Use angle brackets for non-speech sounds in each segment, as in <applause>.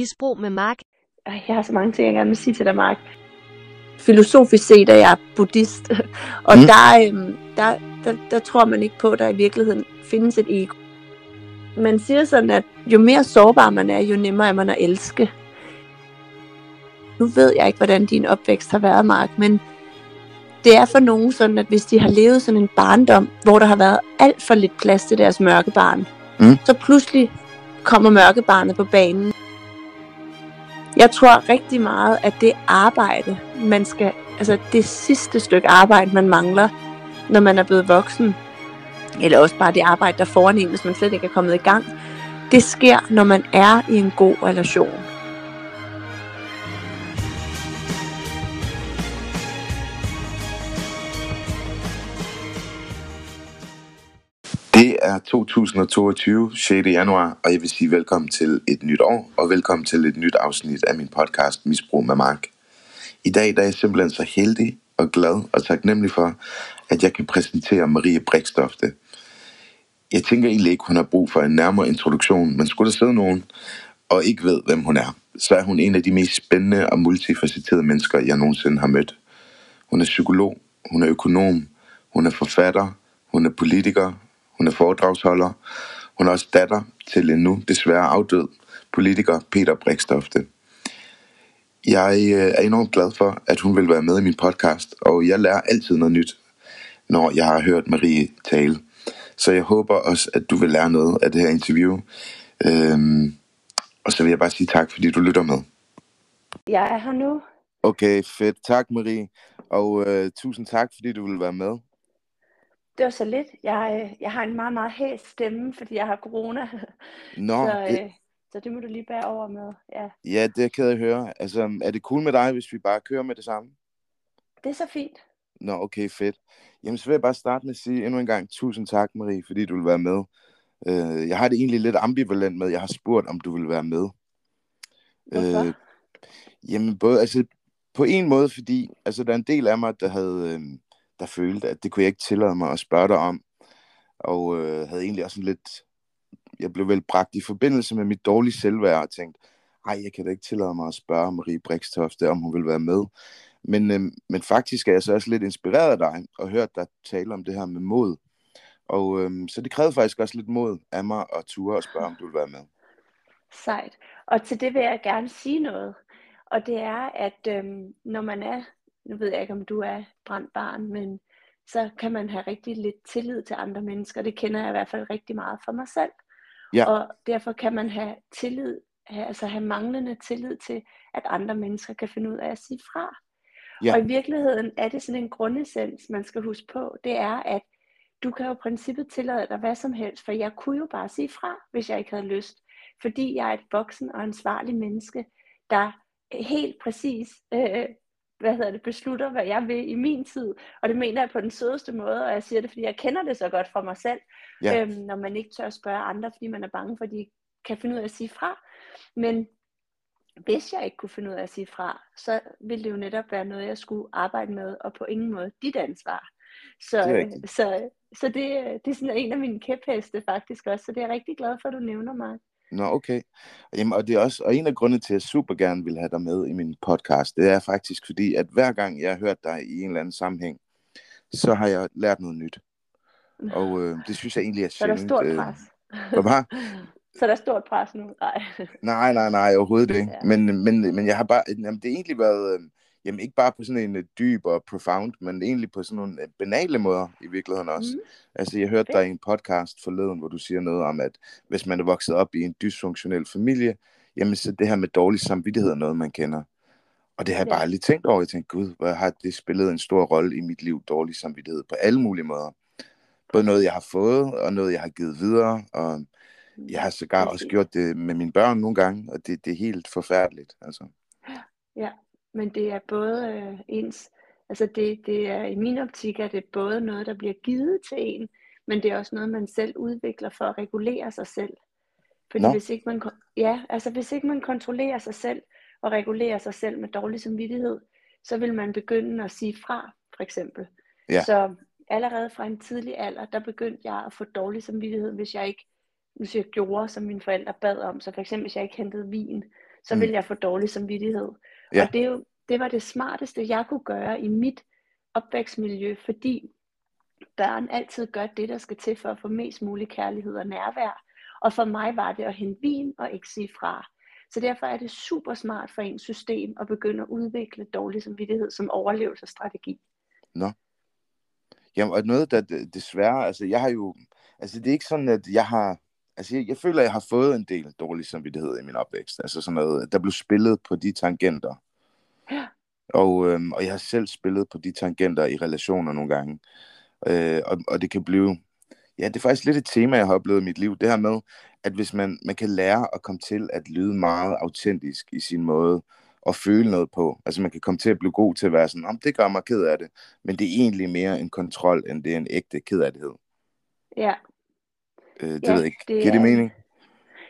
Misbrug med Mark. Ej, jeg har så mange ting, jeg gerne vil sige til dig, Mark. Filosofisk set er jeg buddhist, <laughs> og mm. der, øhm, der, der, der tror man ikke på, at der i virkeligheden findes et ego. Man siger sådan, at jo mere sårbar man er, jo nemmere er man at elske. Nu ved jeg ikke, hvordan din opvækst har været, Mark, men det er for nogen sådan, at hvis de har levet sådan en barndom, hvor der har været alt for lidt plads til deres mørke barn, mm. så pludselig kommer mørkebarnet på banen. Jeg tror rigtig meget, at det arbejde, man skal, altså det sidste stykke arbejde, man mangler, når man er blevet voksen, eller også bare det arbejde, der foran en, hvis man slet ikke er kommet i gang, det sker, når man er i en god relation. Er 2022, 6. januar, og jeg vil sige velkommen til et nyt år, og velkommen til et nyt afsnit af min podcast Misbrug med Mark. I dag der er jeg simpelthen så heldig og glad og taknemmelig for, at jeg kan præsentere Marie Brikstofte. Jeg tænker egentlig ikke, hun har brug for en nærmere introduktion, men skulle der sidde nogen og ikke ved, hvem hun er, så er hun en af de mest spændende og multifacetterede mennesker, jeg nogensinde har mødt. Hun er psykolog, hun er økonom, hun er forfatter, hun er politiker, hun er foredragsholder. Hun er også datter til en nu desværre afdød politiker Peter Brikstofte. Jeg øh, er enormt glad for, at hun vil være med i min podcast, og jeg lærer altid noget nyt, når jeg har hørt Marie tale. Så jeg håber også, at du vil lære noget af det her interview. Øhm, og så vil jeg bare sige tak, fordi du lytter med. Jeg er her nu. Okay, fedt. Tak, Marie. Og øh, tusind tak, fordi du vil være med. Det var så lidt. Jeg, øh, jeg har en meget, meget hæs stemme, fordi jeg har corona. <laughs> Nå, så, det... øh, så det må du lige bære over med. Ja. ja, det er ked at høre. Altså, er det cool med dig, hvis vi bare kører med det samme? Det er så fint. Nå, okay, fedt. Jamen, så vil jeg bare starte med at sige endnu en gang tusind tak, Marie, fordi du vil være med. Uh, jeg har det egentlig lidt ambivalent med, jeg har spurgt, om du vil være med. Hvorfor? Uh, jamen, både, altså, på en måde, fordi altså, der er en del af mig, der havde... Uh, der følte, at det kunne jeg ikke tillade mig at spørge dig om. Og øh, havde egentlig også en lidt... Jeg blev vel bragt i forbindelse med mit dårlige selvværd og tænkte, ej, jeg kan da ikke tillade mig at spørge Marie Brikstofte, om hun vil være med. Men, øh, men faktisk er jeg så også lidt inspireret af dig, og hørt dig tale om det her med mod. Og øh, så det krævede faktisk også lidt mod af mig at ture og spørge, om du vil være med. Sejt. Og til det vil jeg gerne sige noget. Og det er, at øh, når man er nu ved jeg ikke, om du er brændt barn, men så kan man have rigtig lidt tillid til andre mennesker. Det kender jeg i hvert fald rigtig meget for mig selv. Ja. Og derfor kan man have tillid, altså have manglende tillid til, at andre mennesker kan finde ud af at sige fra. Ja. Og i virkeligheden er det sådan en grundessens, man skal huske på. Det er, at du kan jo i princippet tillade dig hvad som helst, for jeg kunne jo bare sige fra, hvis jeg ikke havde lyst. Fordi jeg er et voksen og ansvarlig menneske, der helt præcis øh, hvad hedder det, beslutter, hvad jeg vil i min tid. Og det mener jeg på den sødeste måde, og jeg siger det, fordi jeg kender det så godt fra mig selv, ja. øhm, når man ikke tør at spørge andre, fordi man er bange for, at de kan finde ud af at sige fra. Men hvis jeg ikke kunne finde ud af at sige fra, så ville det jo netop være noget, jeg skulle arbejde med, og på ingen måde dit ansvar. Så, det så, så det, det er sådan en af mine kæpheste faktisk også, så det er jeg rigtig glad for, at du nævner mig. Nå, okay. Jamen, og, det er også, og en af grundene til, at jeg super gerne vil have dig med i min podcast, det er faktisk fordi, at hver gang jeg har hørt dig i en eller anden sammenhæng, så har jeg lært noget nyt. Og øh, det synes jeg egentlig er sjældent. Så er der stort øh, pres. Øh, <laughs> så er der stort pres nu? Nej. nej, nej, nej, overhovedet ikke. Ja. Men, men, men jeg har bare, jamen, det har egentlig været, øh, jamen ikke bare på sådan en uh, dyb og profound, men egentlig på sådan nogle uh, banale måder i virkeligheden også. Mm. Altså jeg hørte dig i en podcast forleden, hvor du siger noget om, at hvis man er vokset op i en dysfunktionel familie, jamen så det her med dårlig samvittighed er noget, man kender. Og det har jeg bare aldrig tænkt over. Jeg tænkte, gud, hvor har det spillet en stor rolle i mit liv, dårlig samvittighed, på alle mulige måder. Både noget, jeg har fået, og noget, jeg har givet videre, og jeg har sågar også gjort det med mine børn nogle gange, og det, det er helt forfærdeligt. Altså. Ja, men det er både øh, ens, altså det, det er i min optik, er det både noget, der bliver givet til en, men det er også noget, man selv udvikler for at regulere sig selv. Fordi hvis ikke man, ja, altså hvis ikke man kontrollerer sig selv, og regulerer sig selv med dårlig samvittighed, så vil man begynde at sige fra, for eksempel. Ja. Så allerede fra en tidlig alder, der begyndte jeg at få dårlig samvittighed, hvis jeg ikke, hvis jeg gjorde, som mine forældre bad om. Så for eksempel, hvis jeg ikke hentede vin, så mm. vil jeg få dårlig samvittighed. Ja. Og det, er jo, det var det smarteste, jeg kunne gøre i mit opvækstmiljø, fordi børn altid gør det, der skal til for at få mest mulig kærlighed og nærvær. Og for mig var det at hente vin og ikke sige fra. Så derfor er det super smart for ens system at begynde at udvikle dårlig samvittighed som overlevelsesstrategi. Nå. Jamen, og noget, der desværre, altså jeg har jo, altså det er ikke sådan, at jeg har, altså jeg, jeg føler, at jeg har fået en del dårlig samvittighed i min opvækst. Altså sådan noget, der blev spillet på de tangenter. Ja. Og, øhm, og jeg har selv spillet på de tangenter i relationer nogle gange. Øh, og, og det kan blive, ja, det er faktisk lidt et tema, jeg har oplevet i mit liv. Det her med, at hvis man, man kan lære at komme til at lyde meget autentisk i sin måde at føle noget på. Altså man kan komme til at blive god til at være sådan, det gør mig ked af det, men det er egentlig mere en kontrol, end det er en ægte kedattighed. Ja. Øh, det ja, ved jeg ikke. Det Giver det mening?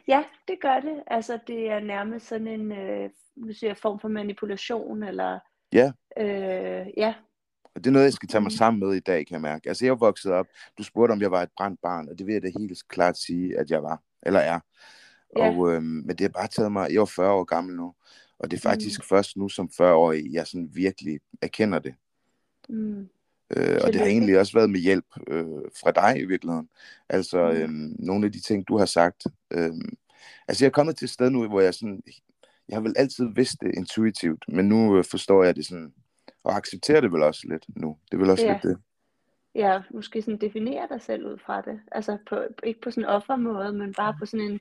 Ja, det gør det. Altså det er nærmest sådan en øh, siger, form for manipulation, eller ja. Øh, ja, og det er noget, jeg skal tage mig mm. sammen med i dag, kan jeg mærke. Altså, jeg er vokset op. Du spurgte, om jeg var et brændt barn, og det vil jeg da helt klart sige, at jeg var. Eller er. Ja. Og, øhm, men det har bare taget mig... Jeg er 40 år gammel nu. Og det er faktisk mm. først nu som 40-årig, jeg sådan virkelig erkender det. Mm. Øh, og det har egentlig også været med hjælp øh, fra dig i virkeligheden. Altså, øhm, nogle af de ting, du har sagt. Øhm, altså, jeg er kommet til et sted nu, hvor jeg sådan... Jeg har vel altid vidst det intuitivt, men nu øh, forstår jeg det sådan og acceptere det vel også lidt nu. Det er vel også ja. lidt det. Ja, måske sådan definere dig selv ud fra det. Altså på, ikke på sådan en offermåde, men bare på sådan en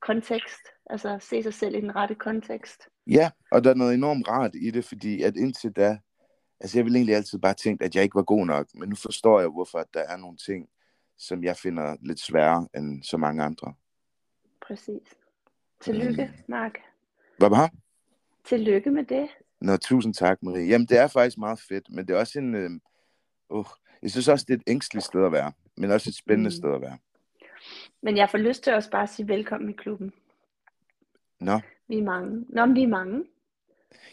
kontekst. Altså se sig selv i den rette kontekst. Ja, og der er noget enormt rart i det, fordi at indtil da, altså jeg ville egentlig altid bare tænke, at jeg ikke var god nok, men nu forstår jeg, hvorfor at der er nogle ting, som jeg finder lidt sværere end så mange andre. Præcis. Tillykke, mm. Mark. Hvad var Tillykke med det. Nå, tusind tak, Marie. Jamen, det er faktisk meget fedt, men det er også en... Øh, uh, jeg synes også, det er et ængstligt sted at være, men også et spændende mm. sted at være. Men jeg får lyst til også bare at sige velkommen i klubben. Nå. Vi er mange. Nå, men vi er mange.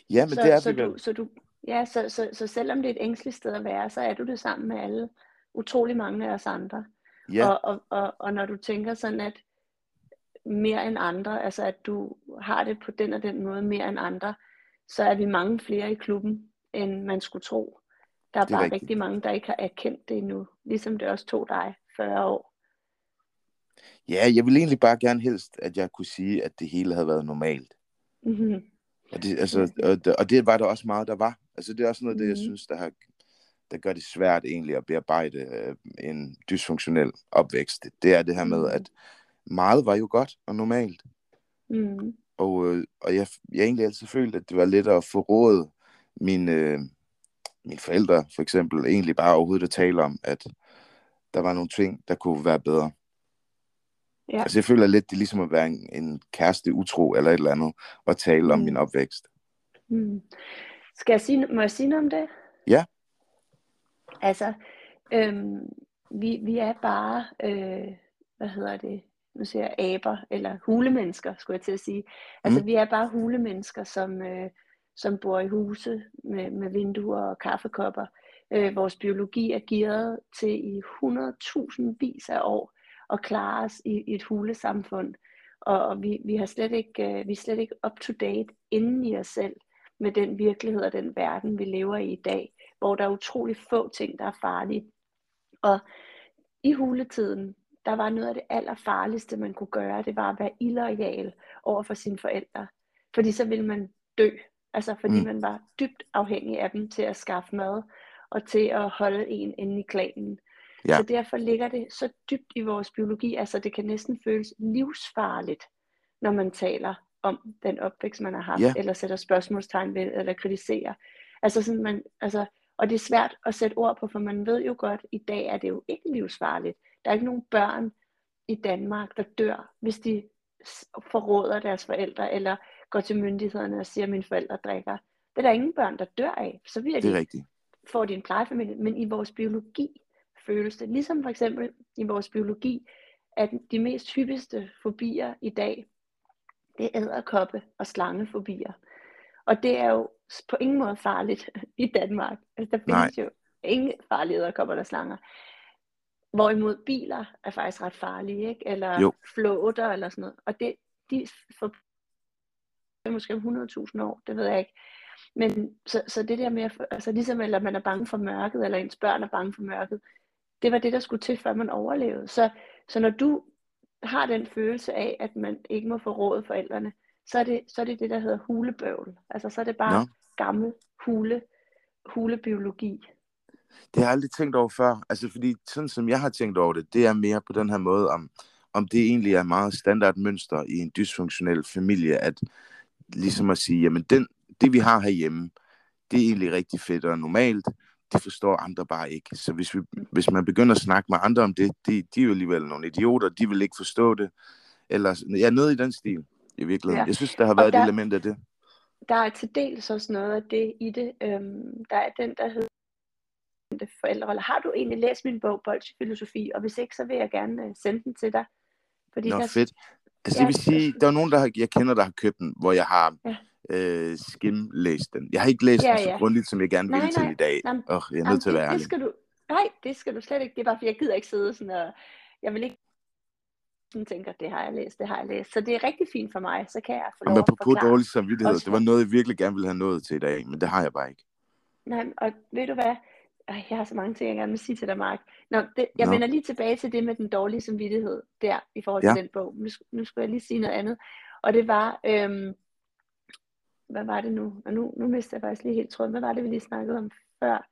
Ja, men så, det er så vi du, så du, Ja, så, så, så selvom det er et ængstligt sted at være, så er du det sammen med alle utrolig mange af os andre. Ja. Og, og, og, og når du tænker sådan, at mere end andre, altså at du har det på den og den måde mere end andre, så er vi mange flere i klubben, end man skulle tro. Der er, er bare rigtigt. rigtig mange, der ikke har erkendt det endnu, ligesom det også tog dig 40 år. Ja, jeg vil egentlig bare gerne helst, at jeg kunne sige, at det hele havde været normalt. Mm-hmm. Og, det, altså, og, det, og det var der også meget, der var. Altså, det er også noget af det, jeg mm-hmm. synes, der, har, der gør det svært egentlig at bearbejde øh, en dysfunktionel opvækst. Det er det her med, mm-hmm. at meget var jo godt og normalt. Mm. Og, øh, og jeg, jeg egentlig altid følt, at det var let at få råd mine, øh, mine forældre, for eksempel, egentlig bare overhovedet at tale om, at der var nogle ting, der kunne være bedre. Ja. Altså jeg føler lidt, det er ligesom at være en, en kæreste utro eller et eller andet, og tale mm. om min opvækst. Mm. Skal jeg sige, må jeg sige noget om det? Ja. Altså, øhm, vi, vi er bare, øh, hvad hedder det, nu siger jeg aber, eller hulemennesker, skulle jeg til at sige. Altså mm. vi er bare hulemennesker, som, øh, som bor i huse med, med vinduer og kaffekopper. Øh, vores biologi er gearet til i 100.000 vis af år at klare os i, i et hulesamfund. Og, og vi, vi, har slet ikke, øh, vi er slet ikke up to date inden i os selv med den virkelighed og den verden, vi lever i i dag, hvor der er utrolig få ting, der er farlige. Og i huletiden, der var noget af det allerfarligste, man kunne gøre, det var at være illoyal over for sine forældre. Fordi så ville man dø. Altså fordi mm. man var dybt afhængig af dem til at skaffe mad, og til at holde en inde i klanen. Ja. Så derfor ligger det så dybt i vores biologi, altså det kan næsten føles livsfarligt, når man taler om den opvækst, man har haft, ja. eller sætter spørgsmålstegn ved, eller kritiserer. Altså sådan man, altså, og det er svært at sætte ord på, for man ved jo godt, at i dag er det jo ikke livsfarligt. Der er ikke nogen børn i Danmark, der dør, hvis de forråder deres forældre, eller går til myndighederne og siger, at mine forældre drikker. Det er der ingen børn, der dør af. Så bliver de, rigtigt. får de en plejefamilie. Men i vores biologi føles det, ligesom for eksempel i vores biologi, at de mest hyppigste fobier i dag, det er æderkoppe og slangefobier. Og det er jo på ingen måde farligt <laughs> i Danmark. Altså, der findes Nej. jo ingen farlige æderkopper eller slanger. Hvorimod biler er faktisk ret farlige, ikke? Eller jo. flåter eller sådan noget. Og det, de for måske om 100.000 år, det ved jeg ikke. Men så, så det der med, altså ligesom eller man er bange for mørket, eller ens børn er bange for mørket, det var det, der skulle til, før man overlevede. Så, så når du har den følelse af, at man ikke må få råd forældrene, så er det, så er det det, der hedder hulebøvl. Altså så er det bare no. gammel hule, hulebiologi. Det har jeg aldrig tænkt over før. Altså fordi sådan som jeg har tænkt over det, det er mere på den her måde, om, om det egentlig er meget standard mønster i en dysfunktionel familie, at ligesom at sige, jamen den, det vi har herhjemme, det er egentlig rigtig fedt og normalt, det forstår andre bare ikke. Så hvis, vi, hvis man begynder at snakke med andre om det, de, de er jo alligevel nogle idioter, de vil ikke forstå det. Eller ja, noget i den stil, i virkeligheden. Ja. Jeg synes, der har været der, et element af det. Der er til dels også noget af det i det. Øhm, der er den, der hedder forældrerolle. Har du egentlig læst min bog, Bolsjefilosofi? Og hvis ikke, så vil jeg gerne øh, sende den til dig. Fordi Nå, der... fedt. Altså, det vil sige, der er nogen, der har, jeg kender, der har købt den, hvor jeg har ja. Øh, skim-læst den. Jeg har ikke læst ja, den så ja. grundigt, som jeg gerne vil til i dag. Nej, oh, jeg er nødt til at være det, det skal du, Nej, det skal du slet ikke. Det er bare, fordi jeg gider ikke sidde sådan og... Jeg vil ikke sådan tænker, det har jeg læst, det har jeg læst. Så det er rigtig fint for mig, så kan jeg få lov på at dårlig samvittighed, det var noget, jeg virkelig gerne ville have nået til i dag, men det har jeg bare ikke. Nej, og ved du hvad, jeg har så mange ting, jeg gerne vil sige til dig, Mark. Nå, det, jeg Nå. vender lige tilbage til det med den dårlige samvittighed der, i forhold til ja. den bog. Nu, nu skulle jeg lige sige noget andet. Og det var, øhm, hvad var det nu? Og nu, nu mister jeg faktisk lige helt tråden. Hvad var det, vi lige snakkede om før?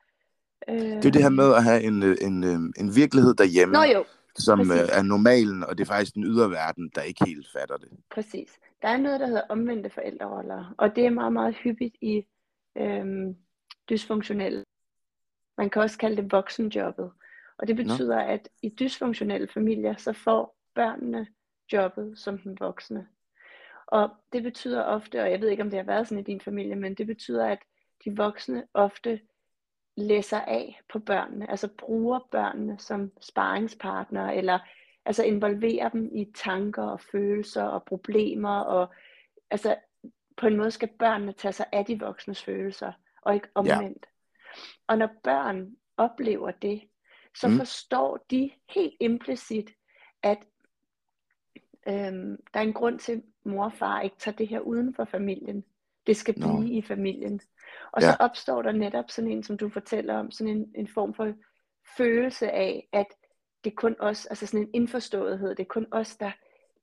Øh... Det er det her med at have en, en, en, en virkelighed derhjemme. Nå jo, som Præcis. er normalen, og det er faktisk den ydre verden, der ikke helt fatter det. Præcis. Der er noget, der hedder omvendte forældreroller, og det er meget, meget hyppigt i øhm, dysfunktionelle man kan også kalde det voksenjobbet. Og det betyder, Nå. at i dysfunktionelle familier, så får børnene jobbet som den voksne. Og det betyder ofte, og jeg ved ikke om det har været sådan i din familie, men det betyder, at de voksne ofte læser af på børnene, altså bruger børnene som sparringspartnere, eller altså involverer dem i tanker og følelser og problemer, og altså på en måde skal børnene tage sig af de voksnes følelser, og ikke omvendt. Og når børn oplever det, så mm. forstår de helt implicit, at øhm, der er en grund til, at mor og far ikke tager det her uden for familien. Det skal blive no. i familien. Og ja. så opstår der netop sådan en, som du fortæller om, sådan en, en form for følelse af, at det er kun os, altså sådan en indforståethed, det er kun os, der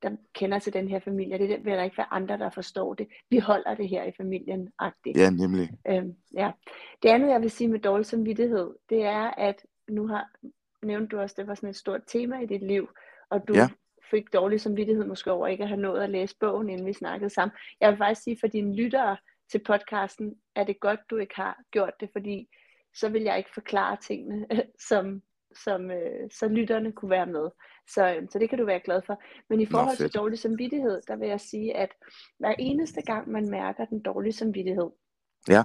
der kender til den her familie. Det vil der ikke være andre, der forstår det. Vi holder det her i familien. -agtigt. Ja, nemlig. Øhm, ja. Det andet, jeg vil sige med dårlig samvittighed, det er, at nu har nævnt du også, det var sådan et stort tema i dit liv, og du ja. Fik dårlig samvittighed måske over ikke at have nået at læse bogen, inden vi snakkede sammen. Jeg vil faktisk sige, for dine lyttere til podcasten, er det godt, du ikke har gjort det, fordi så vil jeg ikke forklare tingene, <laughs> som, som øh, så lytterne kunne være med. Så, øh, så det kan du være glad for. Men i forhold Nå, til dårlig samvittighed, der vil jeg sige, at hver eneste gang man mærker den dårlige samvittighed, ja.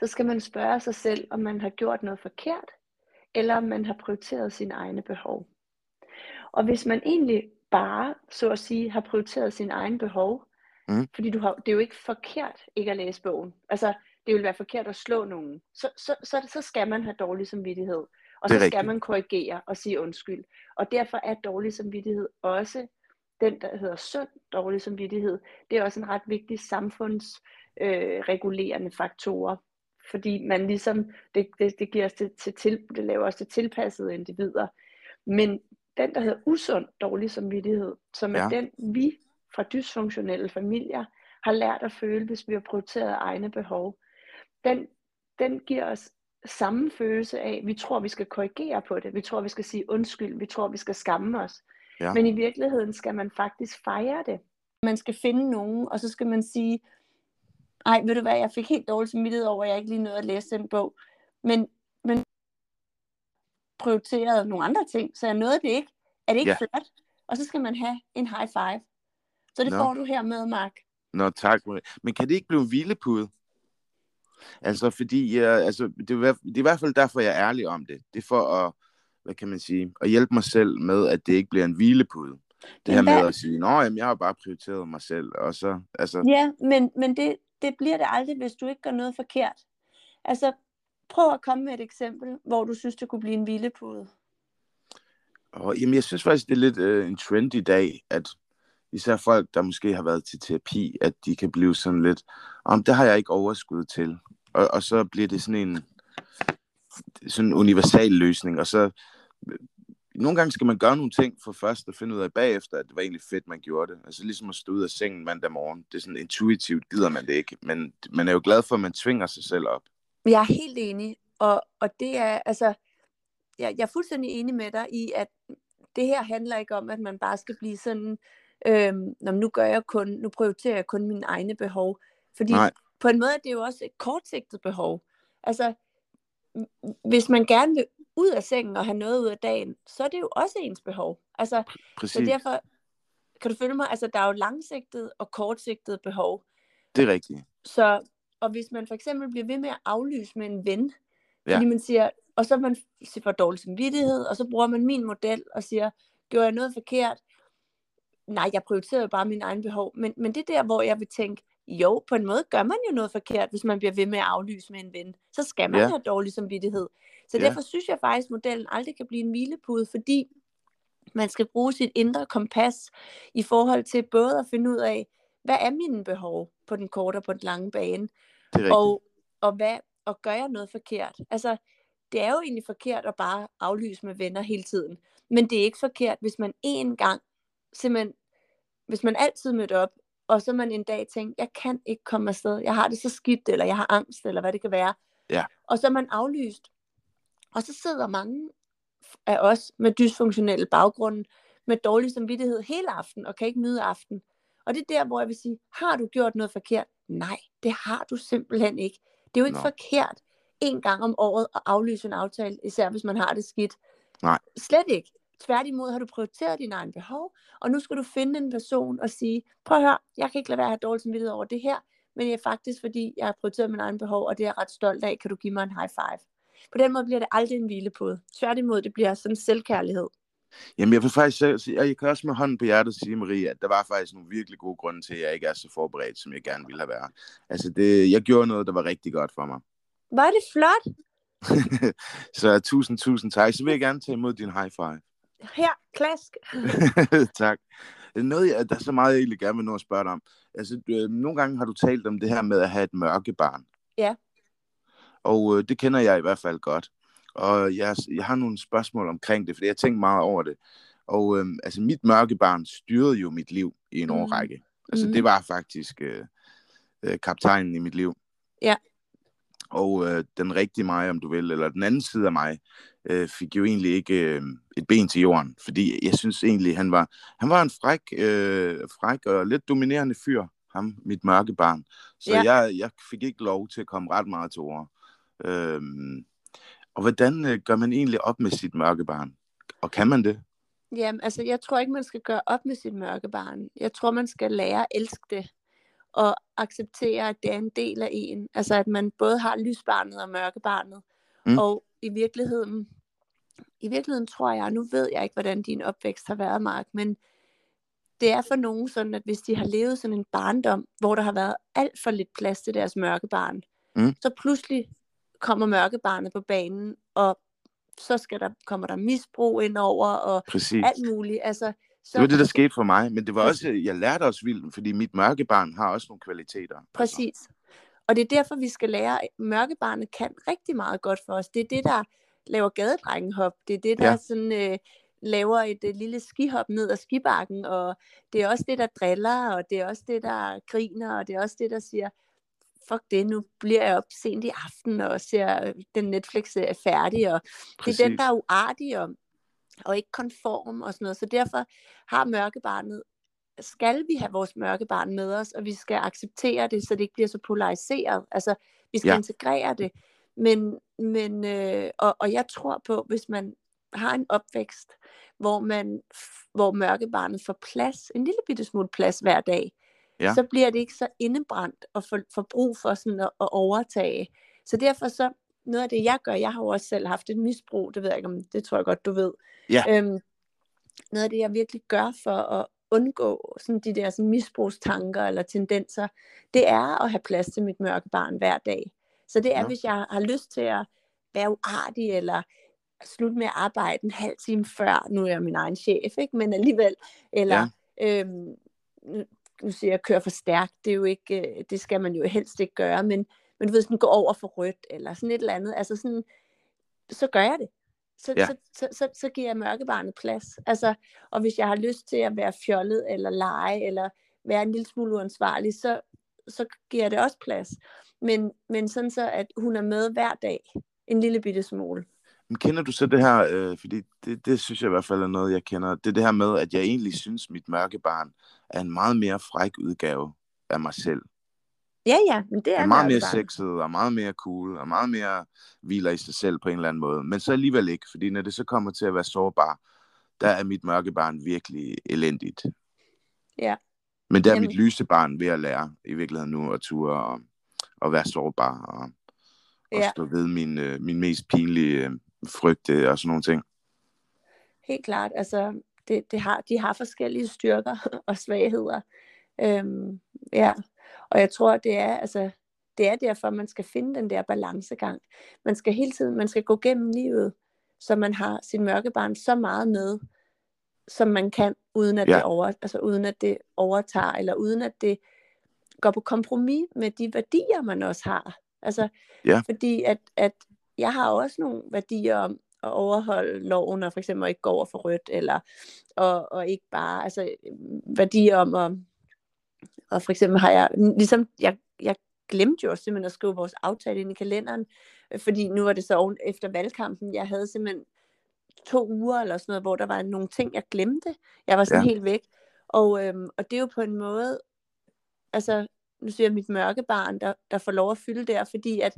så skal man spørge sig selv, om man har gjort noget forkert, eller om man har prioriteret sine egne behov. Og hvis man egentlig bare, så at sige, har prioriteret sine egne behov, mm. fordi du har, det er jo ikke forkert ikke at læse bogen. Altså, det vil være forkert at slå nogen. Så, så, så, så skal man have dårlig samvittighed. Og så skal rigtigt. man korrigere og sige undskyld. Og derfor er dårlig samvittighed også den, der hedder sund dårlig samvittighed. Det er også en ret vigtig samfundsregulerende øh, faktor. Fordi man ligesom, det, det, det, giver os til, til, det laver os til tilpassede individer. Men den, der hedder usund dårlig samvittighed, som er ja. den, vi fra dysfunktionelle familier har lært at føle, hvis vi har prioriteret egne behov, den, den giver os samme følelse af, vi tror, vi skal korrigere på det, vi tror, vi skal sige undskyld, vi tror, vi skal skamme os. Ja. Men i virkeligheden skal man faktisk fejre det. Man skal finde nogen, og så skal man sige, ej, ved du hvad, jeg fik helt dårligt samvittighed over, at jeg ikke lige nåede at læse den bog. Men, men prioriterede nogle andre ting, så jeg nåede det ikke. Er det ikke ja. flot? Og så skal man have en high five. Så det Nå. får du her med, Mark. Nå, tak. Men kan det ikke blive en hvilepude? Altså, fordi jeg, altså, det, er, det er i hvert fald derfor, jeg er ærlig om det. Det er for at, hvad kan man sige, at hjælpe mig selv med, at det ikke bliver en hvilepude. Det her med at sige, nå, jamen, jeg har bare prioriteret mig selv, og så, altså... Ja, men, men det, det bliver det aldrig, hvis du ikke gør noget forkert. Altså, prøv at komme med et eksempel, hvor du synes, det kunne blive en hvilepude. Og, jamen, jeg synes faktisk, det er lidt øh, en trend i dag, at især folk, der måske har været til terapi, at de kan blive sådan lidt, om det har jeg ikke overskud til. Og, og så bliver det sådan en sådan en universal løsning, og så øh, nogle gange skal man gøre nogle ting for først at finde ud af bagefter, at det var egentlig fedt, man gjorde det. Altså ligesom at stå ud af sengen mandag morgen. Det er sådan intuitivt, gider man det ikke. Men man er jo glad for, at man tvinger sig selv op. Jeg er helt enig. Og, og det er, altså, jeg, jeg er fuldstændig enig med dig i, at det her handler ikke om, at man bare skal blive sådan, øhm, nu gør jeg kun, nu prioriterer jeg kun mine egne behov. Fordi Nej. på en måde er det jo også et kortsigtet behov. Altså, hvis man gerne vil ud af sengen og have noget ud af dagen, så er det jo også ens behov. Altså, Præcis. Så derfor, kan du følge mig, altså der er jo langsigtet og kortsigtet behov. Det er rigtigt. Så, og hvis man for eksempel bliver ved med at aflyse med en ven, ja. fordi man siger, og så man får dårlig samvittighed, og så bruger man min model og siger, gjorde jeg noget forkert? Nej, jeg prioriterer bare mine egne behov. Men, men det er der, hvor jeg vil tænke, jo, på en måde gør man jo noget forkert, hvis man bliver ved med at aflyse med en ven. Så skal man ja. have dårlig samvittighed. Så ja. derfor synes jeg faktisk, at modellen aldrig kan blive en hvilepude, fordi man skal bruge sit indre kompas i forhold til både at finde ud af, hvad er mine behov på den korte og på den lange bane, det er og, og, hvad, og gør jeg noget forkert? Altså, det er jo egentlig forkert at bare aflyse med venner hele tiden, men det er ikke forkert, hvis man en gang, simpelthen, hvis man altid møder op, og så man en dag tænker, jeg kan ikke komme afsted, jeg har det så skidt, eller jeg har angst, eller hvad det kan være, ja. og så er man aflyst, og så sidder mange af os med dysfunktionelle baggrunde, med dårlig samvittighed hele aften, og kan ikke nyde aften. Og det er der, hvor jeg vil sige, har du gjort noget forkert? Nej, det har du simpelthen ikke. Det er jo ikke Nå. forkert en gang om året at aflyse en aftale, især hvis man har det skidt. Nej. Slet ikke. Tværtimod har du prioriteret dine egne behov, og nu skal du finde en person og sige, prøv at høre, jeg kan ikke lade være at have dårlig samvittighed over det her, men det er faktisk fordi, jeg har prioriteret mine egne behov, og det er jeg ret stolt af. Kan du give mig en high five? På den måde bliver det aldrig en hvilepode. Tværtimod, det bliver sådan selvkærlighed. Jamen, jeg vil faktisk sige, jeg kan også med hånden på hjertet sige, Marie, at der var faktisk nogle virkelig gode grunde til, at jeg ikke er så forberedt, som jeg gerne ville have været. Altså, det, jeg gjorde noget, der var rigtig godt for mig. Var det flot? <laughs> så tusind, tusind tak. Så vil jeg gerne tage imod din high five. Her, klask. <laughs> tak. Noget, der er så meget, jeg egentlig gerne vil nå at spørge dig om. Altså, øh, nogle gange har du talt om det her med at have et mørkebarn. Ja. Og øh, det kender jeg i hvert fald godt. Og jeg, jeg har nogle spørgsmål omkring det, fordi jeg tænker meget over det. Og øh, altså, mit mørkebarn styrede jo mit liv i en mm. årrække. Altså, mm. det var faktisk øh, øh, kaptajnen i mit liv. Ja. Og øh, den rigtige mig, om du vil, eller den anden side af mig, øh, fik jo egentlig ikke øh, et ben til jorden. Fordi jeg synes egentlig, han var, han var en fræk, øh, fræk og lidt dominerende fyr, ham, mit mørke barn. Så ja. jeg, jeg fik ikke lov til at komme ret meget til ord. Øhm, og hvordan øh, gør man egentlig op med sit mørke barn? Og kan man det? Jamen, altså, jeg tror ikke, man skal gøre op med sit mørke barn. Jeg tror, man skal lære at elske det. Og acceptere, at det er en del af en. Altså, at man både har lysbarnet og mørkebarnet. Mm. Og i virkeligheden, i virkeligheden tror jeg, nu ved jeg ikke, hvordan din opvækst har været, Mark, men det er for nogen sådan, at hvis de har levet sådan en barndom, hvor der har været alt for lidt plads til deres mørkebarn, mm. så pludselig kommer mørkebarnet på banen, og så skal der, kommer der misbrug ind over, og Præcis. alt muligt. Altså, så, det var det, der skete for mig, men det var også, jeg lærte også vildt, fordi mit mørkebarn har også nogle kvaliteter. Altså. Præcis. Og det er derfor, vi skal lære, at mørkebarnet kan rigtig meget godt for os. Det er det, der laver gadedrengenhop. Det er det, der ja. sådan, øh, laver et, et lille skihop ned ad skibakken, og det er også det, der driller, og det er også det, der griner, og det er også det, der siger, fuck det, nu bliver jeg op sent i aften og ser den Netflix-serie færdig, og Præcis. det er den, der er uartig og, og ikke konform og sådan noget. Så derfor har mørkebarnet, skal vi have vores mørkebarn med os, og vi skal acceptere det, så det ikke bliver så polariseret. Altså, vi skal ja. integrere det. Men, men øh, og, og jeg tror på, hvis man har en opvækst, hvor man hvor mørkebarnet får plads, en lille bitte smule plads hver dag, ja. så bliver det ikke så indebrændt og får, for brug for sådan at, at overtage. Så derfor så, noget af det jeg gør, jeg har jo også selv haft et misbrug, det ved jeg ikke om, det tror jeg godt du ved. Ja. Øhm, noget af det jeg virkelig gør for at undgå sådan de der sådan misbrugstanker eller tendenser, det er at have plads til mit mørke barn hver dag. Så det er, ja. hvis jeg har lyst til at være uartig, eller slutte med at arbejde en halv time før, nu er jeg min egen chef, ikke? men alligevel, eller ja. øhm, nu siger køre for stærkt, det, er jo ikke, øh, det skal man jo helst ikke gøre, men, men du ved, sådan gå over for rødt, eller sådan et eller andet, altså sådan, så gør jeg det. Så, ja. så, så, så, så giver jeg mørkebarnet plads. Altså, og hvis jeg har lyst til at være fjollet, eller lege, eller være en lille smule uansvarlig, så, så giver jeg det også plads. Men, men sådan så, at hun er med hver dag, en lille bitte smule. Men kender du så det her, øh, fordi det, det synes jeg i hvert fald er noget, jeg kender, det er det her med, at jeg egentlig synes, mit mørke barn er en meget mere fræk udgave af mig selv. Ja, ja, men det er, er meget mere sexet, og meget mere cool, og meget mere hviler i sig selv på en eller anden måde. Men så alligevel ikke, fordi når det så kommer til at være sårbar, der er mit mørke barn virkelig elendigt. Ja. Men der er Jamen. mit lyse barn ved at lære i virkeligheden nu at ture og, og være sårbar og, og ja. stå ved min, øh, min mest pinlige øh, frygte og sådan nogle ting. Helt klart. Altså, det, det har, de har forskellige styrker <laughs> og svagheder. Øhm, ja. Og jeg tror, det er, altså, det er derfor, man skal finde den der balancegang. Man skal hele tiden, man skal gå gennem livet, så man har sin mørke barn så meget med, som man kan, uden at, ja. det, over, altså, uden at det overtager, eller uden at det går på kompromis med de værdier, man også har. Altså, ja. fordi at, at jeg har også nogle værdier om at overholde loven, og for eksempel ikke gå over for rødt, eller og, og ikke bare, altså værdier om at, og for eksempel har jeg, ligesom jeg, jeg glemte jo simpelthen at skrive vores aftale ind i kalenderen, fordi nu var det så efter valgkampen, jeg havde simpelthen to uger eller sådan noget, hvor der var nogle ting, jeg glemte. Jeg var sådan ja. helt væk. Og, øhm, og det er jo på en måde, altså, nu siger jeg mit mørke barn, der, der får lov at fylde der, fordi at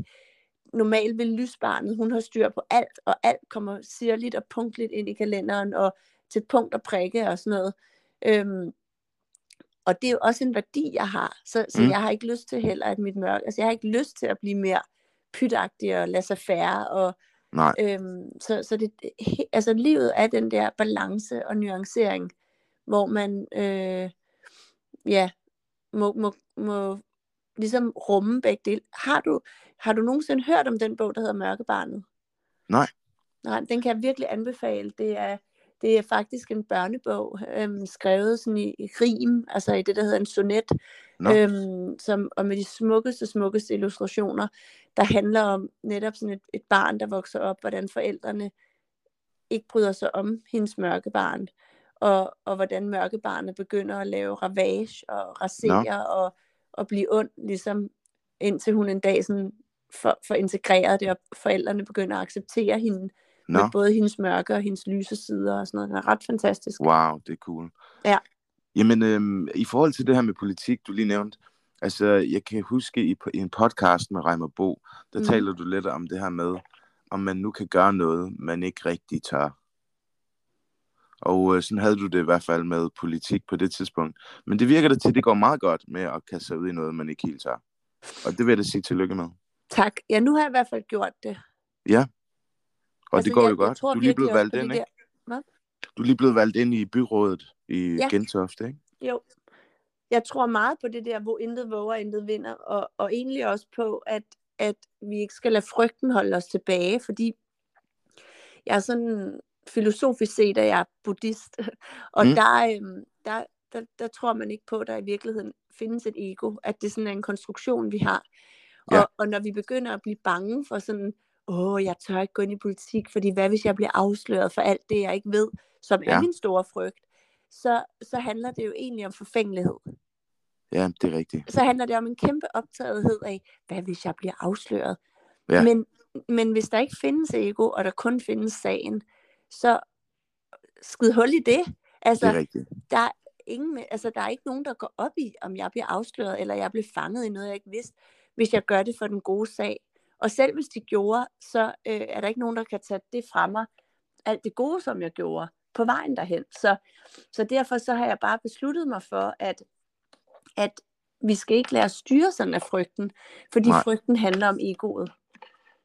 normalt vil lysbarnet, hun har styr på alt, og alt kommer sirligt og punktligt ind i kalenderen, og til punkt og prikke og sådan noget. Øhm, og det er jo også en værdi, jeg har. Så, så mm. jeg har ikke lyst til heller, at mit mørke, altså jeg har ikke lyst til at blive mere pytagtig og lade sig færre, og Nej. Øhm, så, så det, altså livet er den der balance og nuancering, hvor man øh, ja, må, må, må ligesom rumme begge dele. Har du, har du nogensinde hørt om den bog, der hedder Mørkebarnet? Nej. Nej, den kan jeg virkelig anbefale. Det er, det er faktisk en børnebog, øhm, skrevet sådan i, i rim, altså i det, der hedder en sonet, no. øhm, som, og med de smukkeste, smukkeste illustrationer, der handler om netop sådan et, et barn, der vokser op, hvordan forældrene ikke bryder sig om hendes mørke barn, og, og hvordan mørke barnet begynder at lave ravage og rasere no. og, og blive ond, ligesom indtil hun en dag sådan for, for integreret det, og forældrene begynder at acceptere hende, no. med både hendes mørke og hendes lyse sider og sådan noget. Den er ret fantastisk. Wow, det er cool. Ja. Jamen, øhm, i forhold til det her med politik, du lige nævnte, altså, jeg kan huske i, i en podcast med Reimer Bo, der mm. taler du lidt om det her med, om man nu kan gøre noget, man ikke rigtig tør. Og øh, sådan havde du det i hvert fald med politik på det tidspunkt. Men det virker det til, at det går meget godt med at kaste sig ud i noget, man ikke helt tør. Og det vil jeg da sige tillykke med. Tak. Ja, nu har jeg i hvert fald gjort det. Ja. Og altså, det går jeg, jo godt. Tror, du er lige blevet valgt ind, ikke? Hvad? Du er lige blevet valgt ind i byrådet i ja. Gentofte, ikke? Jo. Jeg tror meget på det der, hvor intet våger, intet vinder, og, og egentlig også på, at, at vi ikke skal lade frygten holde os tilbage, fordi jeg er sådan filosofisk set, at jeg er buddhist, <laughs> og mm. der, øhm, der, der, der tror man ikke på, at der i virkeligheden findes et ego, at det sådan er en konstruktion, vi har. Ja. Og, og når vi begynder at blive bange for sådan, åh, jeg tør ikke gå ind i politik, fordi hvad hvis jeg bliver afsløret for alt det, jeg ikke ved, som ja. er min store frygt, så, så handler det jo egentlig om forfængelighed. Ja, det er rigtigt. Så handler det om en kæmpe optagethed af, hvad hvis jeg bliver afsløret? Ja. Men, men hvis der ikke findes ego, og der kun findes sagen, så skid hul i det. Altså, det er rigtigt. Der, ingen, altså, der er ikke nogen, der går op i, om jeg bliver afsløret, eller jeg bliver fanget i noget, jeg ikke vidste, hvis jeg gør det for den gode sag. Og selv hvis de gjorde, så øh, er der ikke nogen, der kan tage det fra mig, alt det gode, som jeg gjorde, på vejen derhen. Så, så derfor så har jeg bare besluttet mig for, at, at vi skal ikke lade os styre sådan af frygten, fordi Nej. frygten handler om egoet.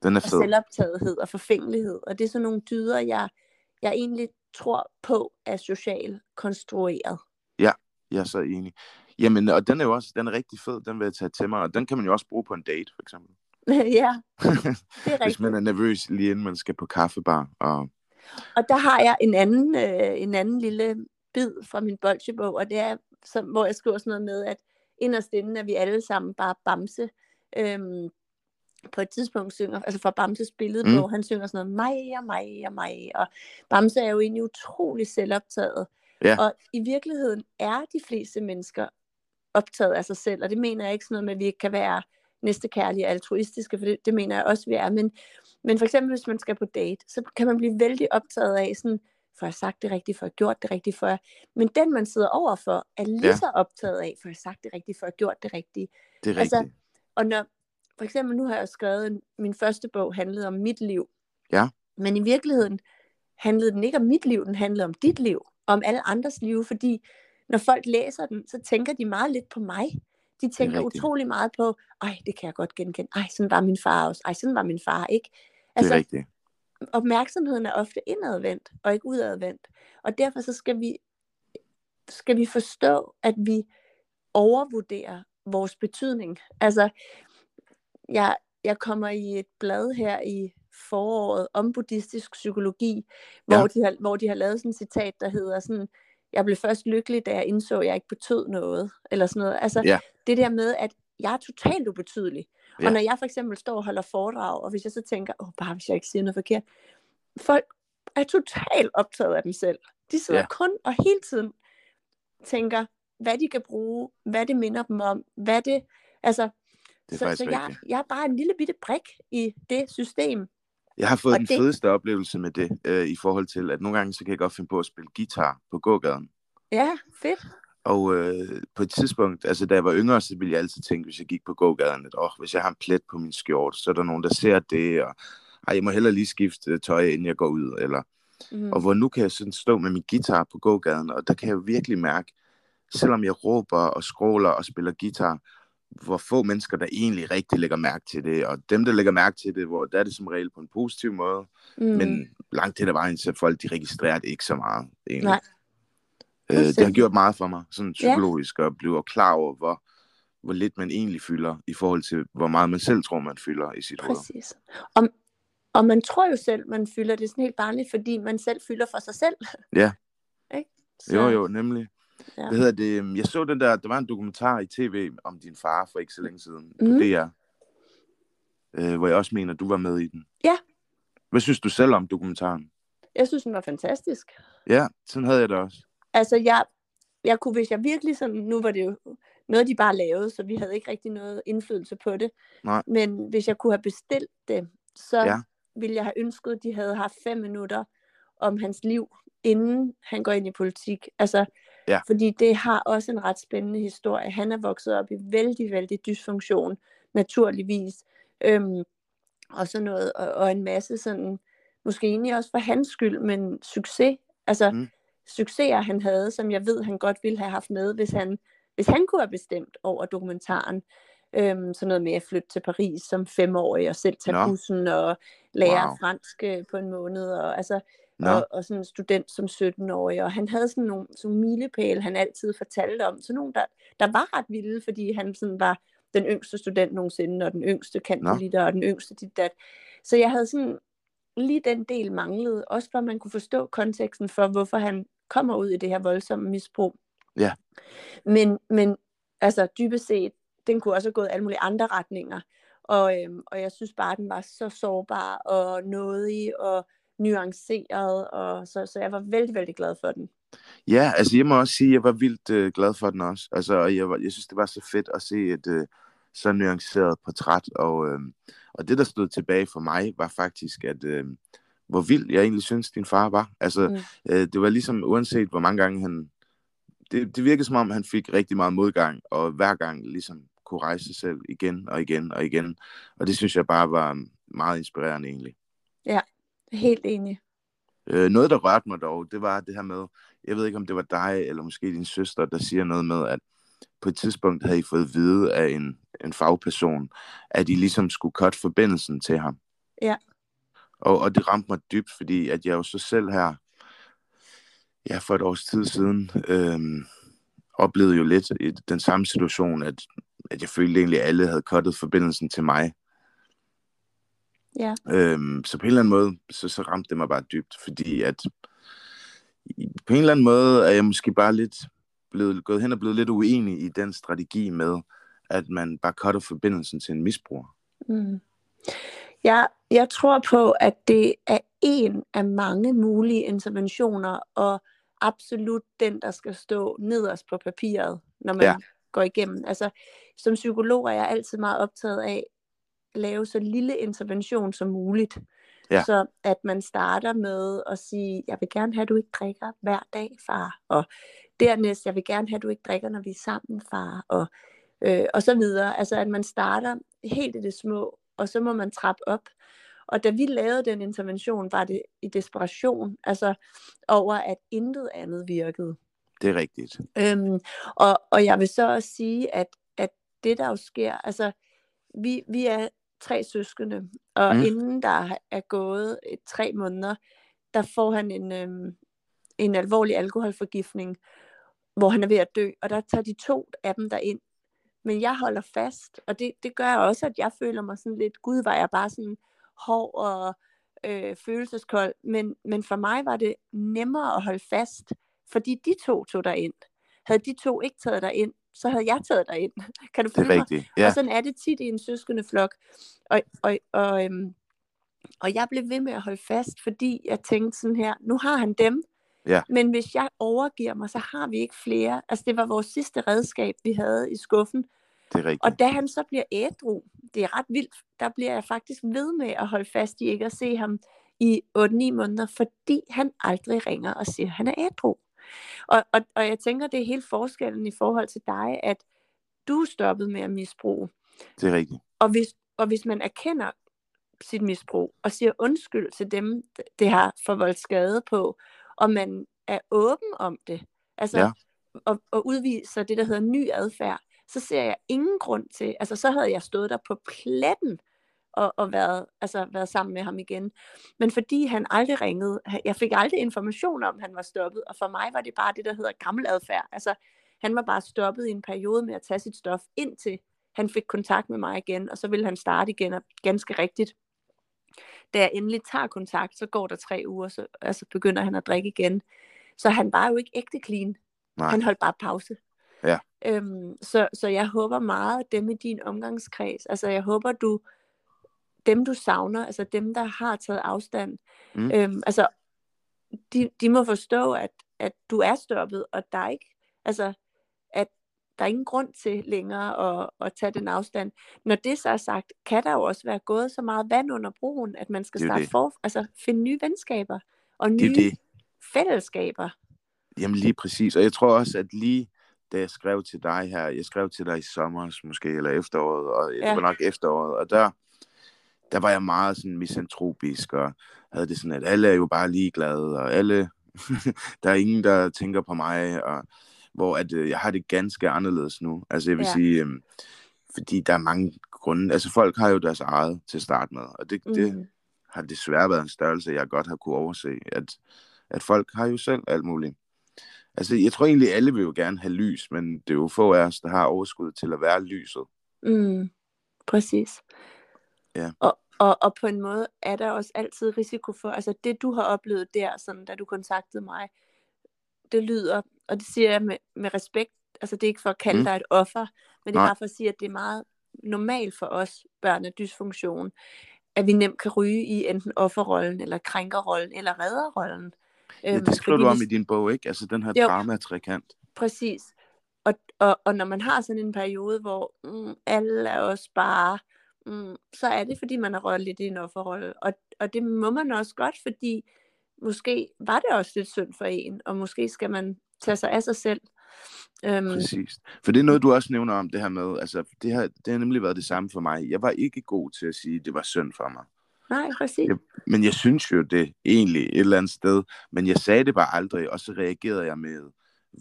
Den er fed. Og selvoptagethed og forfængelighed. Og det er sådan nogle dyder, jeg, jeg egentlig tror på er socialt konstrueret. Ja, jeg er så enig. Jamen, og den er jo også den er rigtig fed, den vil jeg tage til mig, og den kan man jo også bruge på en date, for eksempel. <laughs> ja, <laughs> det er rigtigt. Hvis man er nervøs lige inden man skal på kaffebar. Og, og der har jeg en anden, øh, en anden lille bid fra min bolsjebog, og det er som, hvor jeg skriver sådan noget med, at inderst inden er vi alle sammen bare bamse. Øhm, på et tidspunkt synger, altså fra Bamses billede mm. på, han synger sådan noget, mig og mig og mig, og Bamse er jo egentlig utrolig selvoptaget. Ja. Og i virkeligheden er de fleste mennesker optaget af sig selv, og det mener jeg ikke sådan noget med, at vi ikke kan være næstekærlige og altruistiske, for det, det mener jeg også, vi er. Men, men for eksempel, hvis man skal på date, så kan man blive vældig optaget af sådan, for jeg sagt det rigtigt, for jeg gjort det rigtigt, for jeg... Men den, man sidder overfor, er lige ja. så optaget af, for jeg sagt det rigtigt, for jeg gjort det rigtigt. Det er altså, rigtigt. Og når, for eksempel nu har jeg skrevet, min første bog handlede om mit liv. Ja. Men i virkeligheden handlede den ikke om mit liv, den handlede om dit liv, om alle andres liv, fordi når folk læser den, så tænker de meget lidt på mig. De tænker utrolig meget på, ej, det kan jeg godt genkende. Ej, sådan var min far også. Ej, sådan var min far, ikke? Altså, det er rigtigt. Opmærksomheden er ofte indadvendt, og ikke udadvendt. Og derfor så skal vi, skal vi forstå, at vi overvurderer vores betydning. Altså, jeg, jeg kommer i et blad her i foråret om buddhistisk psykologi, hvor, ja. de har, hvor de har lavet sådan et citat, der hedder sådan, jeg blev først lykkelig, da jeg indså, at jeg ikke betød noget, eller sådan noget. Altså, ja. det der med, at jeg er totalt ubetydelig. Ja. Og når jeg for eksempel står og holder foredrag, og hvis jeg så tænker, åh, bare hvis jeg ikke siger noget forkert, folk er totalt optaget af dem selv. De sidder ja. kun og hele tiden tænker, hvad de kan bruge, hvad det minder dem om, hvad det, altså, det så, så jeg, jeg er bare en lille bitte brik i det system. Jeg har fået og den det... fedeste oplevelse med det, øh, i forhold til, at nogle gange så kan jeg godt finde på at spille guitar på gågaden. Ja, fedt. Og øh, på et tidspunkt, altså da jeg var yngre, så ville jeg altid tænke, hvis jeg gik på gågaden, at oh, hvis jeg har en plet på min skjort, så er der nogen, der ser det, og ej, jeg må hellere lige skifte tøj, inden jeg går ud. Eller, mm. Og hvor nu kan jeg sådan stå med min guitar på gågaden, og der kan jeg virkelig mærke, selvom jeg råber og skråler og spiller guitar, hvor få mennesker, der egentlig rigtig lægger mærke til det, og dem, der lægger mærke til det, hvor der er det som regel på en positiv måde, mm. men langt til der vejen, så folk, de registrerer det ikke så meget, egentlig. Nej. Øh, det har gjort meget for mig, sådan psykologisk, ja. at blive klar over, hvor, hvor lidt man egentlig fylder, i forhold til, hvor meget man selv tror, man fylder i sit hoved. Præcis. Og, og man tror jo selv, man fylder det sådan helt barnligt, fordi man selv fylder for sig selv. Ja. <laughs> ikke? Så... Jo, jo, nemlig. Ja. Hvad hedder det? Øhm, jeg så den der, der var en dokumentar i tv om din far for ikke så længe siden mm. på DR. Øh, hvor jeg også mener, du var med i den. Ja. Hvad synes du selv om dokumentaren? Jeg synes, den var fantastisk. Ja, sådan havde jeg det også. Altså, jeg, jeg kunne, hvis jeg virkelig sådan, nu var det jo noget, de bare lavede, så vi havde ikke rigtig noget indflydelse på det. Nej. Men hvis jeg kunne have bestilt det, så ja. ville jeg have ønsket, at de havde haft fem minutter om hans liv, inden han går ind i politik. Altså, Ja. Fordi det har også en ret spændende historie. Han er vokset op i vældig, vældig dysfunktion, naturligvis. Øhm, og sådan noget, og, og en masse sådan, måske egentlig også for hans skyld, men succes, altså mm. succeser han havde, som jeg ved, han godt ville have haft med, hvis han, hvis han kunne have bestemt over dokumentaren. Øhm, sådan noget med at flytte til Paris som femårig, og selv tage no. bussen og lære wow. fransk øh, på en måned. Og, altså, no. og, og sådan en student som 17-årig, og han havde sådan nogle, sådan nogle milepæle, han altid fortalte om, så nogle, der, der var ret vilde, fordi han sådan var den yngste student nogensinde, og den yngste kandidat, no. og den yngste dit dat. Så jeg havde sådan, lige den del manglede, også for at man kunne forstå konteksten for, hvorfor han kommer ud i det her voldsomme misbrug. Ja. Men, men altså dybest set, den kunne også have gået alle mulige andre retninger. Og, øhm, og jeg synes bare, at den var så sårbar og nådig og nuanceret, og så, så jeg var vældig, vældig glad for den. Ja, altså jeg må også sige, at jeg var vildt øh, glad for den også. Altså, jeg, var, jeg synes, det var så fedt at se et øh, så nuanceret portræt, og, øh, og det, der stod tilbage for mig, var faktisk, at øh, hvor vild jeg egentlig synes, din far var. Altså, mm. øh, det var ligesom, uanset hvor mange gange han... Det, det virkede som om, han fik rigtig meget modgang, og hver gang ligesom kunne rejse sig selv igen og igen og igen. Og det synes jeg bare var meget inspirerende egentlig. Ja, Helt enig. Øh, noget, der rørte mig dog, det var det her med, jeg ved ikke, om det var dig, eller måske din søster, der siger noget med, at på et tidspunkt havde I fået at vide af en, en fagperson, at I ligesom skulle cut forbindelsen til ham. Ja. Og, og det ramte mig dybt, fordi at jeg jo så selv her, ja, for et års tid siden, øhm, oplevede jo lidt i den samme situation, at, at jeg følte egentlig, at alle havde cuttet forbindelsen til mig. Ja. Øhm, så på en eller anden måde, så, så ramte det mig bare dybt, fordi at på en eller anden måde er jeg måske bare lidt blevet, gået hen og blevet lidt uenig i den strategi med, at man bare cutter forbindelsen til en misbruger. Mm. Ja, jeg tror på, at det er en af mange mulige interventioner, og absolut den, der skal stå nederst på papiret, når man ja. går igennem. Altså, som psykolog er jeg altid meget optaget af lave så lille intervention som muligt. Ja. Så at man starter med at sige, jeg vil gerne have, at du ikke drikker hver dag, far. Og dernæst, jeg vil gerne have, at du ikke drikker, når vi er sammen, far. Og, øh, og så videre. Altså at man starter helt i det små, og så må man trappe op. Og da vi lavede den intervention, var det i desperation, altså over at intet andet virkede. Det er rigtigt. Øhm, og, og jeg vil så også sige, at, at det der jo sker, altså vi, vi er tre søskende, og mm. inden der er gået et, tre måneder, der får han en, øhm, en alvorlig alkoholforgiftning, hvor han er ved at dø, og der tager de to af dem der ind. Men jeg holder fast, og det, det gør også, at jeg føler mig sådan lidt, gud var jeg bare sådan hård og øh, følelseskold, men, men for mig var det nemmere at holde fast, fordi de to tog der ind. Havde de to ikke taget der ind, så havde jeg taget dig ind. <laughs> Kan du følge det er rigtigt. Ja. Og sådan er det tit i en søskende flok. Og, og, og, øhm, og jeg blev ved med at holde fast, fordi jeg tænkte sådan her, nu har han dem, ja. men hvis jeg overgiver mig, så har vi ikke flere. Altså det var vores sidste redskab, vi havde i skuffen. Det er rigtigt. Og da han så bliver ædru, det er ret vildt, der bliver jeg faktisk ved med at holde fast i ikke at se ham i 8-9 måneder, fordi han aldrig ringer og siger, at han er ædru. Og, og, og jeg tænker, det er helt forskellen i forhold til dig, at du er stoppet med at misbruge. Det er rigtigt. Og hvis, og hvis man erkender sit misbrug, og siger undskyld til dem, det har forvoldt skade på, og man er åben om det, altså, ja. og, og udviser det, der hedder ny adfærd, så ser jeg ingen grund til, altså så havde jeg stået der på pletten, og, og været, altså, været sammen med ham igen. Men fordi han aldrig ringede, jeg fik aldrig information om, at han var stoppet, og for mig var det bare det, der hedder gammel adfærd. Altså, han var bare stoppet i en periode med at tage sit stof, indtil han fik kontakt med mig igen, og så ville han starte igen, og ganske rigtigt. Da jeg endelig tager kontakt, så går der tre uger, så altså begynder han at drikke igen. Så han var jo ikke ægte clean. Nej. Han holdt bare pause. Ja. Øhm, så, så jeg håber meget, at dem i din omgangskreds, altså jeg håber, du dem, du savner, altså dem, der har taget afstand, mm. øhm, altså, de, de må forstå, at, at du er stoppet, og der er ikke, altså, at der er ingen grund til længere at, at tage den afstand. Når det så er sagt, kan der jo også være gået så meget vand under broen, at man skal starte det. for, altså finde nye venskaber og nye det det. fællesskaber. Jamen lige præcis, og jeg tror også, at lige da jeg skrev til dig her, jeg skrev til dig i sommer måske, eller efteråret, og ja. det var nok efteråret, og der, der var jeg meget sådan misantropisk, og havde det sådan, at alle er jo bare ligeglade, og alle, <laughs> der er ingen, der tænker på mig, og hvor at, øh, jeg har det ganske anderledes nu. Altså jeg vil ja. sige, øh, fordi der er mange grunde, altså folk har jo deres eget til at starte med, og det, mm. det har desværre været en størrelse, jeg godt har kunne overse, at, at folk har jo selv alt muligt. Altså, jeg tror egentlig, alle vil jo gerne have lys, men det er jo få af os, der har overskud til at være lyset. Mm, præcis. Ja. Og, og, og på en måde er der også altid risiko for, altså det du har oplevet der, sådan, da du kontaktede mig, det lyder, og det siger jeg med, med respekt, altså det er ikke for at kalde mm. dig et offer, men det er bare for at sige, at det er meget normalt for os, børn af dysfunktion, at vi nemt kan ryge i enten offerrollen, eller krænkerrollen, eller redderrollen. Ja, det øhm, skriver du om i din bog, ikke? Altså den her drama-trekant. Præcis. Og, og, og når man har sådan en periode, hvor mm, alle er også bare mm, så er det, fordi man har røget lidt i en offerrolle. Og, og det må man også godt, fordi måske var det også lidt synd for en, og måske skal man tage sig af sig selv. Øhm. Præcis. For det er noget, du også nævner om det her med, altså det har, det har nemlig været det samme for mig. Jeg var ikke god til at sige, at det var synd for mig. Nej, præcis. Jeg, men jeg synes jo det egentlig et eller andet sted, men jeg sagde det bare aldrig, og så reagerede jeg med,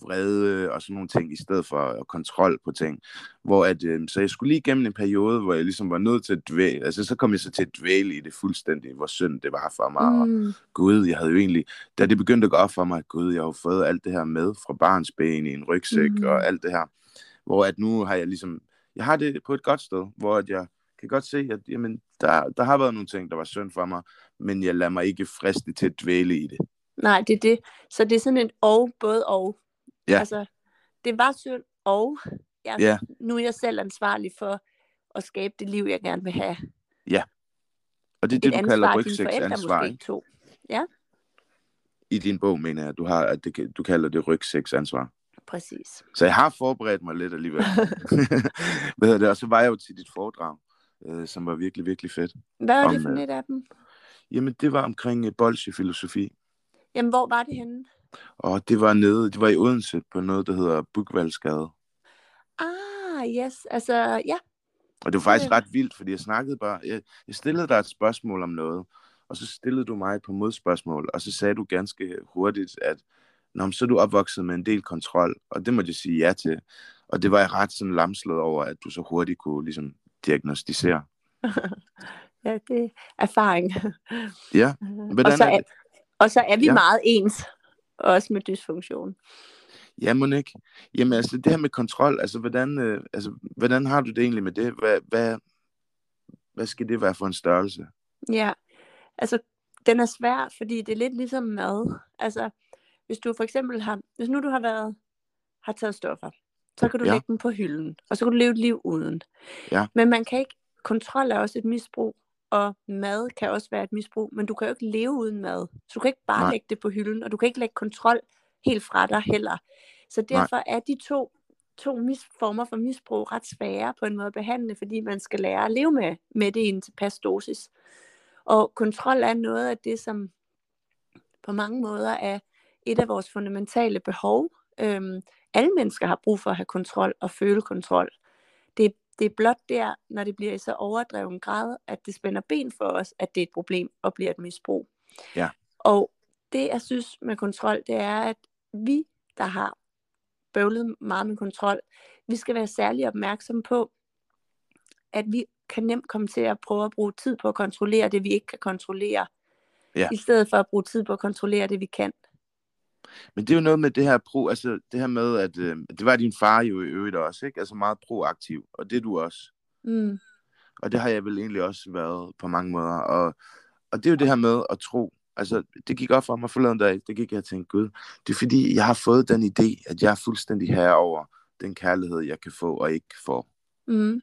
vrede og sådan nogle ting, i stedet for kontrol på ting. Hvor at, øh, så jeg skulle lige igennem en periode, hvor jeg ligesom var nødt til at dvæle, altså så kom jeg så til at dvæle i det fuldstændig, hvor synd det var for mig, mm. og gud, jeg havde jo egentlig, da det begyndte at gå op for mig, at gud, jeg har fået alt det her med fra barns ben i en rygsæk, mm. og alt det her, hvor at nu har jeg ligesom, jeg har det på et godt sted, hvor at jeg kan godt se, at jamen, der, der har været nogle ting, der var synd for mig, men jeg lader mig ikke friste til at dvæle i det. Nej, det er det. Så det er sådan et og, både og. Ja. Altså, det var synd, og jeg, ja. nu er jeg selv ansvarlig for at skabe det liv, jeg gerne vil have. Ja. Og det er det, Et du kalder rygsæksansvar, To. Ja. I din bog, mener jeg, du, har, at det, du kalder det rygsæksansvar. Præcis. Så jeg har forberedt mig lidt alligevel. <laughs> Hvad det? Og så var jeg jo til dit foredrag, øh, som var virkelig, virkelig fedt. Hvad var det for et af dem? Jamen, det var omkring uh, bolsjefilosofi. Jamen, hvor var det henne? Og det var nede, det var i Odense på noget, der hedder Bugvaldsgade. Ah, yes, altså, ja. Og det var faktisk ret vildt, fordi jeg snakkede bare, jeg, jeg stillede dig et spørgsmål om noget, og så stillede du mig et par modspørgsmål, og så sagde du ganske hurtigt, at Nå, så er du opvokset med en del kontrol, og det må jeg sige ja til. Og det var jeg ret sådan lamslået over, at du så hurtigt kunne ligesom diagnostisere. <laughs> ja, det er erfaring. Ja, <laughs> hvordan og, så er, er og så er vi ja. meget ens, også med dysfunktion. Ja, Monique. Jamen altså, det her med kontrol, altså hvordan, øh, altså, hvordan har du det egentlig med det? Hvad, hvad, hvad skal det være for en størrelse? Ja, altså den er svær, fordi det er lidt ligesom mad. Altså, hvis du for eksempel har, hvis nu du har været, har taget stoffer, så kan du ja. lægge dem på hylden, og så kan du leve et liv uden. Ja. Men man kan ikke, kontrol er også et misbrug, og mad kan også være et misbrug, men du kan jo ikke leve uden mad. Så du kan ikke bare Nej. lægge det på hylden, og du kan ikke lægge kontrol helt fra dig heller. Så derfor Nej. er de to, to mis- former for misbrug ret svære på en måde at behandle, fordi man skal lære at leve med, med det i en tilpas dosis. Og kontrol er noget af det, som på mange måder er et af vores fundamentale behov. Øhm, alle mennesker har brug for at have kontrol og føle kontrol. Det, er blot der, når det bliver i så overdreven grad, at det spænder ben for os, at det er et problem og bliver et misbrug. Ja. Og det, jeg synes med kontrol, det er, at vi, der har bøvlet meget med kontrol, vi skal være særlig opmærksom på, at vi kan nemt komme til at prøve at bruge tid på at kontrollere det, vi ikke kan kontrollere, ja. i stedet for at bruge tid på at kontrollere det, vi kan. Men det er jo noget med det her pro, altså det her med, at øh, det var din far jo i øvrigt også, ikke? Altså meget proaktiv, og det er du også. Mm. Og det har jeg vel egentlig også været på mange måder. Og, og det er jo det her med at tro. Altså, det gik op for mig forleden dag, det gik jeg og tænkte, gud, det er fordi, jeg har fået den idé, at jeg er fuldstændig herover den kærlighed, jeg kan få og ikke få. Mm.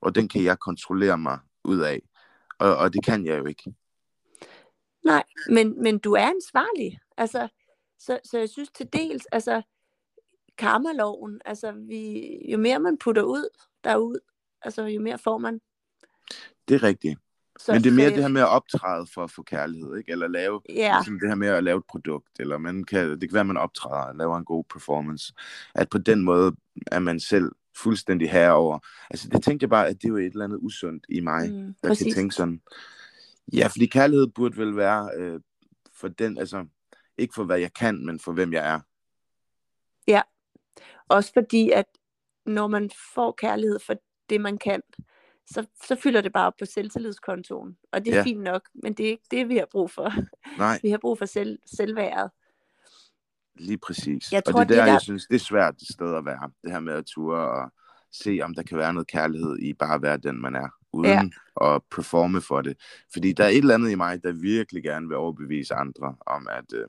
Og den kan jeg kontrollere mig ud af. Og, og det kan jeg jo ikke. Nej, men, men du er ansvarlig. Altså, så, så jeg synes til dels, altså karmaloven, altså vi, jo mere man putter ud derud, altså jo mere får man. Det er rigtigt. Så, Men det er mere så, det her med at optræde for at få kærlighed, ikke? Eller lave, ja. ligesom det her med at lave et produkt, eller man kan, det kan være, at man optræder og laver en god performance. At på den måde er man selv fuldstændig herover. Altså det tænkte jeg bare, at det er jo et eller andet usundt i mig, mm, der præcis. kan tænke sådan. Ja, fordi kærlighed burde vel være øh, for den, altså ikke for hvad jeg kan, men for hvem jeg er. Ja, også fordi at når man får kærlighed for det, man kan, så, så fylder det bare op på selvtillidskontoen. Og det er ja. fint nok, men det er ikke det, vi har brug for. <laughs> Nej. Vi har brug for selv, selvværdet. Lige præcis. Jeg tror, og det er der, det der, jeg synes, det er svært det sted at være. Det her med at ture og se, om der kan være noget kærlighed i bare at være den, man er, uden ja. at performe for det. Fordi der er et eller andet i mig, der virkelig gerne vil overbevise andre om, at, øh.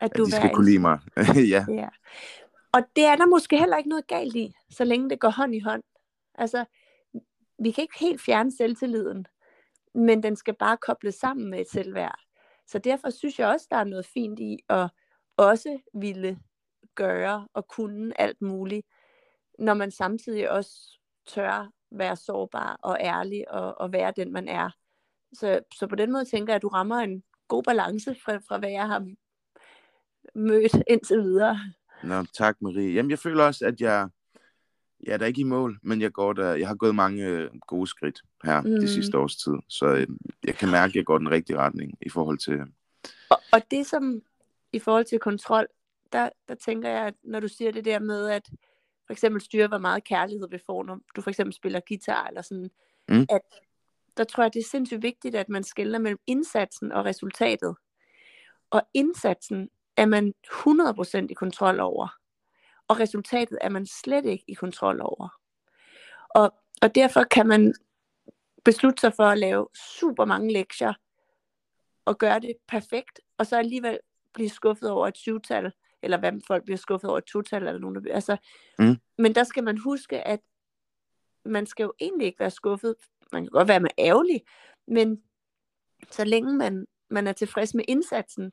At, du at de skal kunne lide mig. <laughs> ja. ja. Og det er der måske heller ikke noget galt i, så længe det går hånd i hånd. Altså, vi kan ikke helt fjerne selvtilliden, men den skal bare kobles sammen med et selvværd. Så derfor synes jeg også, der er noget fint i at også ville gøre og kunne alt muligt, når man samtidig også tør være sårbar og ærlig og, og være den, man er. Så, så på den måde tænker jeg, at du rammer en god balance fra, fra hvad jeg har mødt indtil videre. Nå, tak Marie. Jamen, jeg føler også, at jeg, jeg er da ikke i mål, men jeg, går der, jeg har gået mange øh, gode skridt her mm. de sidste års tid, så øh, jeg kan mærke, at jeg går den rigtige retning i forhold til... Og, og det som, i forhold til kontrol, der, der tænker jeg, at når du siger det der med, at for eksempel styre, hvor meget kærlighed vi får, når du for eksempel spiller guitar, eller sådan, mm. at der tror jeg, det er sindssygt vigtigt, at man skiller mellem indsatsen og resultatet. Og indsatsen er man 100% i kontrol over, og resultatet er man slet ikke i kontrol over. Og, og derfor kan man beslutte sig for at lave super mange lektier, og gøre det perfekt, og så alligevel blive skuffet over et syvtal, eller hvad folk bliver skuffet over et total, eller nogen, der, altså, mm. men der skal man huske, at man skal jo egentlig ikke være skuffet. Man kan godt være med ærgerlig, men så længe man, man er tilfreds med indsatsen,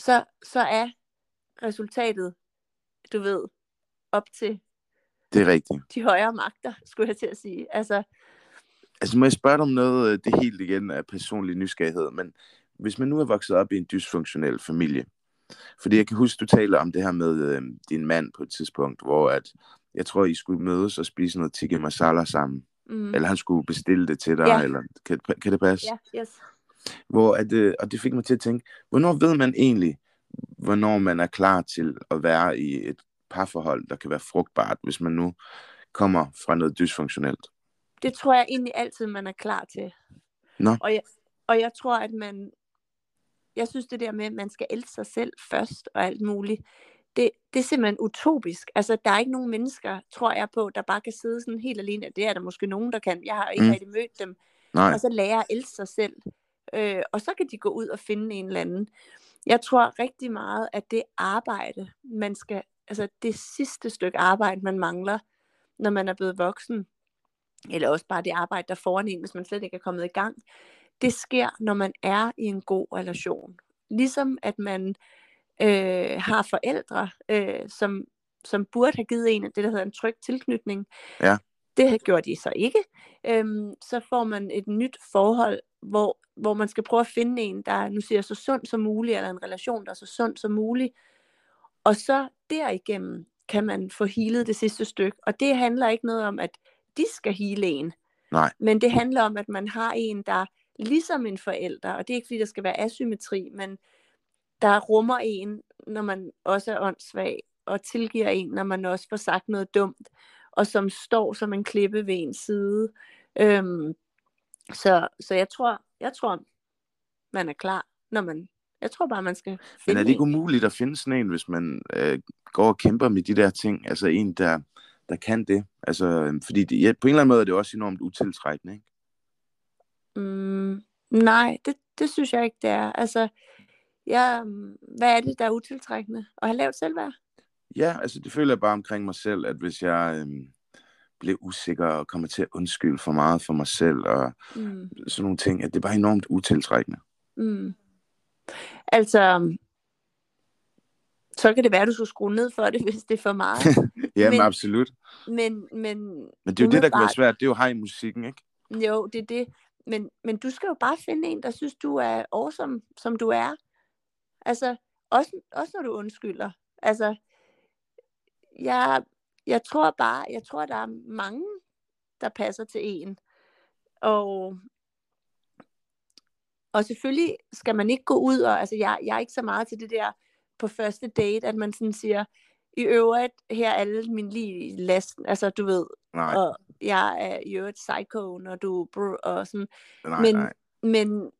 så, så er resultatet, du ved, op til det er rigtigt. de højere magter, skulle jeg til at sige. Altså, altså må jeg spørge dig om noget, øh, det helt igen er personlig nysgerrighed, men hvis man nu er vokset op i en dysfunktionel familie, fordi jeg kan huske, du taler om det her med øh, din mand på et tidspunkt, hvor at, jeg tror, I skulle mødes og spise noget tikka masala sammen. Mm. Eller han skulle bestille det til dig, ja. eller kan, kan det passe? Ja, yes. Hvor at, øh, og det fik mig til at tænke, hvornår ved man egentlig, hvornår man er klar til at være i et parforhold, der kan være frugtbart, hvis man nu kommer fra noget dysfunktionelt? Det tror jeg egentlig altid, man er klar til. Nå. Og jeg, og jeg tror, at man... Jeg synes det der med, at man skal elske sig selv først og alt muligt, det, det er simpelthen utopisk. Altså, der er ikke nogen mennesker, tror jeg på, der bare kan sidde sådan helt alene. Det er der måske nogen, der kan. Jeg har ikke mm. rigtig mødt dem. Nej. Og så lære at elske sig selv. Øh, og så kan de gå ud og finde en eller anden. Jeg tror rigtig meget, at det arbejde, man skal, altså det sidste stykke arbejde, man mangler, når man er blevet voksen, eller også bare det arbejde, der foran en, hvis man slet ikke er kommet i gang, det sker, når man er i en god relation. Ligesom at man øh, har forældre, øh, som, som burde have givet en det, der hedder en tryg tilknytning. Ja. Det gjorde de så ikke. Øhm, så får man et nyt forhold, hvor, hvor man skal prøve at finde en, der nu siger så sund som muligt, eller en relation, der er så sund som muligt. Og så derigennem kan man få healet det sidste stykke. Og det handler ikke noget om, at de skal hele en. Nej. Men det handler om, at man har en, der ligesom en forælder, og det er ikke fordi, der skal være asymmetri, men der rummer en, når man også er åndssvag, og tilgiver en, når man også får sagt noget dumt, og som står som en klippe ved en side. Øhm, så, så jeg tror, jeg tror, man er klar, når man, jeg tror bare, man skal finde Men er det ikke umuligt at finde sådan en, hvis man øh, går og kæmper med de der ting? Altså en, der, der kan det? Altså, fordi det, ja, på en eller anden måde er det også enormt utiltrækkende, ikke? Mm, nej, det, det synes jeg ikke, det er. Altså, ja, hvad er det, der er utiltrækkende? At have lavt selvværd? Ja, altså det føler jeg bare omkring mig selv, at hvis jeg øhm, bliver usikker og kommer til at undskylde for meget for mig selv og mm. sådan nogle ting, at det er bare enormt utiltrækkende. Mm. Altså, så kan det være, at du skulle skrue ned for det, <laughs> hvis det er for meget. <laughs> ja, men, absolut. Men, men, men det er jo det, der kan være svært. Det er jo hej i musikken, ikke? Jo, det er det. Men, men du skal jo bare finde en, der synes, du er awesome, som du er. Altså, også, også når du undskylder. Altså, jeg, jeg tror bare, jeg tror, der er mange, der passer til en. Og, og selvfølgelig skal man ikke gå ud og, altså jeg, jeg er ikke så meget til det der på første date, at man sådan siger, i øvrigt, her er alle min lige lasten, altså du ved, nej. og jeg er i øvrigt psycho, når du, og sådan, nej, men, nej. men,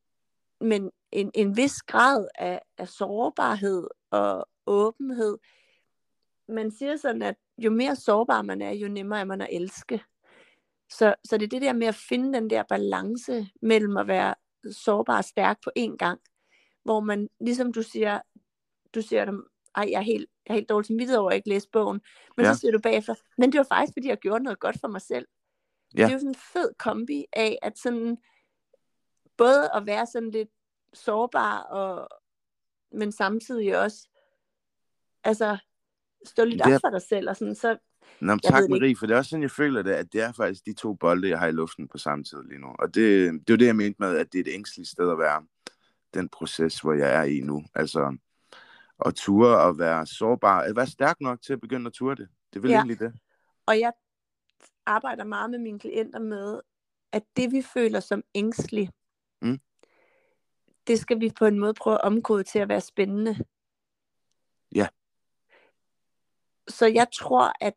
men en, en vis grad af, af sårbarhed og åbenhed. Man siger sådan, at jo mere sårbar man er, jo nemmere er man at elske. Så, så det er det der med at finde den der balance mellem at være sårbar og stærk på én gang, hvor man, ligesom du siger, du siger dem, ej, jeg er helt, jeg er helt dårlig samvittighed over at ikke læse bogen, men ja. så siger du bagefter, men det var faktisk, fordi jeg gjorde noget godt for mig selv. Ja. Det er jo sådan en fed kombi af, at sådan, både at være sådan lidt sårbar, og, men samtidig også altså, stå lidt op for dig selv. Og sådan, så, Nå, tak Marie, for det er også sådan, jeg føler det, at det er faktisk de to bolde, jeg har i luften på samme tid lige nu. Og det, det er det, jeg mente med, at det er et ængstligt sted at være. Den proces, hvor jeg er i nu. Altså, at ture og være sårbar. At være stærk nok til at begynde at ture det. Det vel ja. egentlig det. Og jeg arbejder meget med mine klienter med, at det vi føler som ængstligt, mm det skal vi på en måde prøve at omkode til at være spændende. Ja. Så jeg tror, at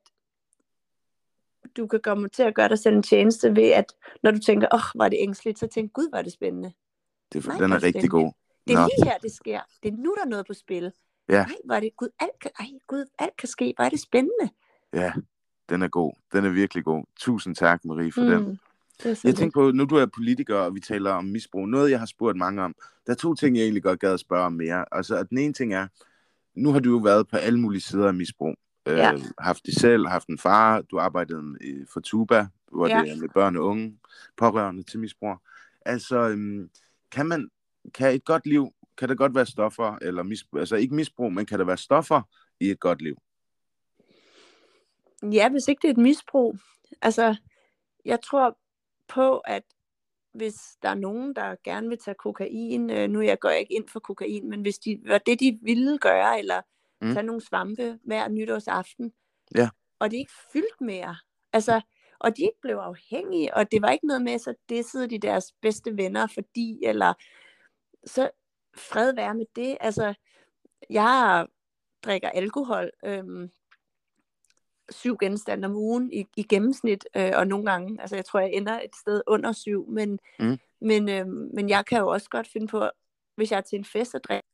du kan komme til at gøre dig selv en tjeneste ved, at når du tænker, åh, oh, var det ængstligt, så tænk, gud, var det spændende. Det, Nej, den er, rigtig god. Det er Nå. lige her, det sker. Det er nu, der er noget på spil. Ja. Nej, var det, gud, alt kan, ej, gud, alt kan ske. Er det spændende. Ja, den er god. Den er virkelig god. Tusind tak, Marie, for mm. den. Jeg tænker på, nu du er politiker, og vi taler om misbrug. Noget, jeg har spurgt mange om. Der er to ting, jeg egentlig godt gad at spørge om mere. Altså, at den ene ting er, nu har du jo været på alle mulige sider af misbrug. Øh, ja. haft det selv, haft en far, du arbejdede for Tuba, hvor ja. det er med børn og unge, pårørende til misbrug. Altså, øhm, kan man, kan et godt liv, kan der godt være stoffer, eller misbrug, altså ikke misbrug, men kan der være stoffer i et godt liv? Ja, hvis ikke det er et misbrug. Altså, jeg tror på, at hvis der er nogen, der gerne vil tage kokain, øh, nu jeg går ikke ind for kokain, men hvis de var det, de ville gøre, eller mm. tage nogle svampe hver nytårsaften, ja. og det ikke fyldt mere, altså, og de ikke blev afhængige, og det var ikke noget med, så dissede de deres bedste venner, fordi, eller så fred være med det, altså, jeg drikker alkohol, øhm, syv genstande om ugen i, i gennemsnit, øh, og nogle gange, altså jeg tror, jeg ender et sted under syv, men, mm. men, øh, men jeg kan jo også godt finde på, hvis jeg er til en fest og drikker,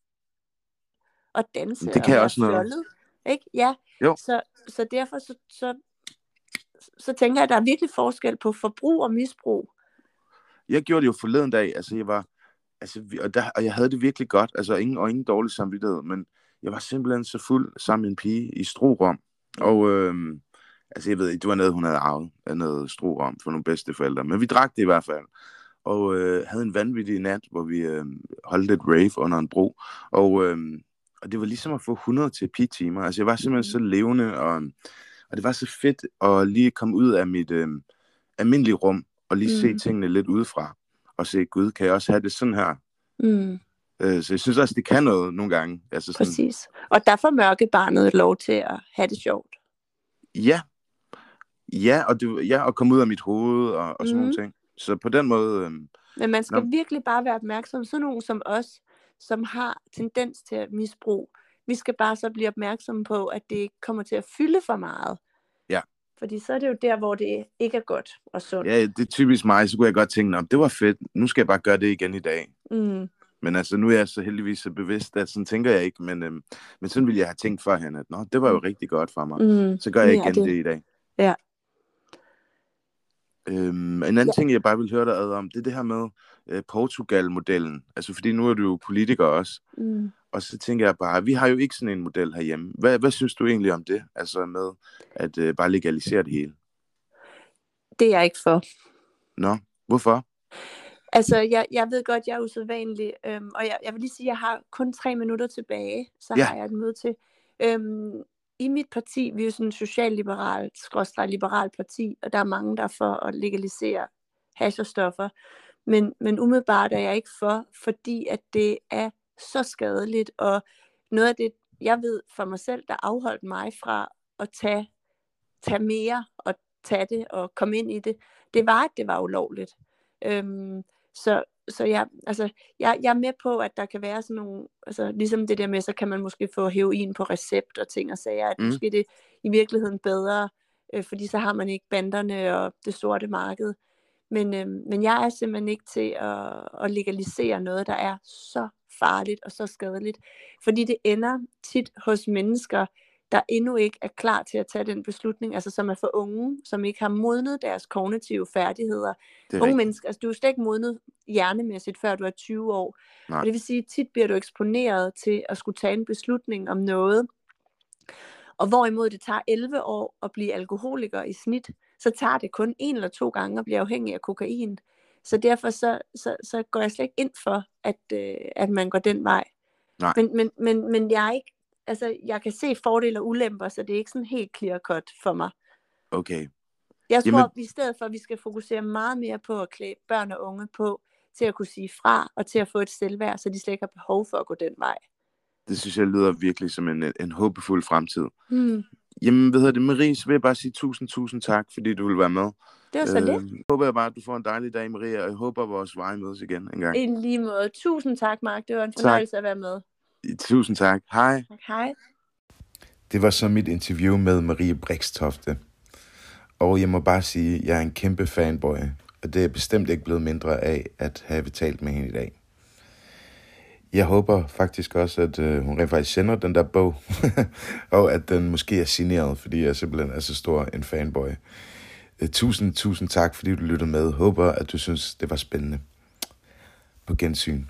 og danse det kan og også noget. Fjollet, ikke? Ja, jo. Så, så derfor så, så, så tænker jeg, at der er virkelig forskel på forbrug og misbrug. Jeg gjorde det jo forleden dag, altså jeg var, altså, og, der, og jeg havde det virkelig godt, altså ingen, og ingen dårlig samvittighed, men jeg var simpelthen så fuld sammen med en pige i Strorum, og øh, altså jeg ved ikke, det var noget, hun havde arvet af noget om for nogle bedste forældre. Men vi drak det i hvert fald. Og øh, havde en vanvittig nat, hvor vi øh, holdt et rave under en bro. Og, øh, og det var ligesom at få 100 terapi-timer. Altså jeg var simpelthen så levende, og, og det var så fedt at lige komme ud af mit øh, almindelige rum, og lige mm. se tingene lidt udefra. Og se, gud, kan jeg også have det sådan her? Mm. Øh, så jeg synes også, det kan noget nogle gange. Altså sådan... Præcis. Og der får mørke barnet lov til at have det sjovt. Ja. Ja, og, det, ja, og komme ud af mit hoved og, og sådan mm. nogle mhm. ting. Så på den måde... Øh, Men man skal nå. virkelig bare være opmærksom. Sådan nogen som os, som har tendens til at misbruge. Vi skal bare så blive opmærksomme på, at det ikke kommer til at fylde for meget. Ja. Fordi så er det jo der, hvor det ikke er godt og sundt. Ja, det er typisk mig. Så kunne jeg godt tænke, det var fedt. Nu skal jeg bare gøre det igen i dag. Mm. Men altså, nu er jeg så heldigvis så bevidst, at sådan tænker jeg ikke, men, øhm, men sådan ville jeg have tænkt førhen, at Nå, det var jo mm. rigtig godt for mig. Mm. Så gør jeg igen ja, det... det i dag. Ja. Øhm, en anden ja. ting, jeg bare vil høre dig ad om, det er det her med øh, Portugal-modellen. Altså, fordi nu er du jo politiker også. Mm. Og så tænker jeg bare, vi har jo ikke sådan en model herhjemme. Hvad, hvad synes du egentlig om det? Altså med at øh, bare legalisere det hele? Det er jeg ikke for. Nå, hvorfor? Altså, jeg, jeg ved godt, jeg er usædvanlig, øhm, og jeg, jeg vil lige sige, at jeg har kun tre minutter tilbage, så ja. har jeg et møde til. Øhm, i mit parti, vi er jo sådan en socialliberal, liberal parti, og der er mange, der er for at legalisere hash og stoffer. Men, men umiddelbart er jeg ikke for, fordi at det er så skadeligt, og noget af det, jeg ved for mig selv, der afholdt mig fra at tage, tage mere og tage det og komme ind i det, det var, at det var ulovligt. Øhm, så, så jeg, altså, jeg, jeg er med på, at der kan være sådan nogle, altså ligesom det der med, så kan man måske få heroin på recept og ting og sager, at mm. måske det i virkeligheden bedre, øh, fordi så har man ikke banderne og det sorte marked. Men, øh, men jeg er simpelthen ikke til at, at legalisere noget, der er så farligt og så skadeligt. Fordi det ender tit hos mennesker, der endnu ikke er klar til at tage den beslutning, altså som er for unge, som ikke har modnet deres kognitive færdigheder. Unge rigtigt. mennesker, altså du er slet ikke modnet hjernemæssigt, før du er 20 år. Nej. Og det vil sige, at tit bliver du eksponeret til at skulle tage en beslutning om noget, og hvorimod det tager 11 år at blive alkoholiker i snit, så tager det kun en eller to gange at blive afhængig af kokain. Så derfor så, så, så går jeg slet ikke ind for, at, øh, at man går den vej. Nej. Men, men, men, men jeg er ikke altså, jeg kan se fordele og ulemper, så det er ikke sådan helt clear cut for mig. Okay. Jeg tror, Jamen... at i stedet for, at vi skal fokusere meget mere på at klæde børn og unge på, til at kunne sige fra, og til at få et selvværd, så de slet ikke har behov for at gå den vej. Det synes jeg lyder virkelig som en, en håbefuld fremtid. Hmm. Jamen, hvad hedder det, Marie, så vil jeg bare sige tusind, tusind tak, fordi du vil være med. Det var så øh, lidt. Jeg håber jeg bare, at du får en dejlig dag, Maria, og jeg håber, at vores veje mødes igen en gang. I lige måde. Tusind tak, Mark. Det var en fornøjelse tak. at være med. Tusind tak. Hej. Hej. Det var så mit interview med Marie Brikstofte. Og jeg må bare sige, at jeg er en kæmpe fanboy, og det er bestemt ikke blevet mindre af at have talt med hende i dag. Jeg håber faktisk også, at øh, hun rent faktisk sender den der bog, <laughs> og at den måske er signeret, fordi jeg simpelthen er så stor en fanboy. Øh, tusind, tusind tak, fordi du lyttede med. Håber, at du synes, det var spændende. På gensyn.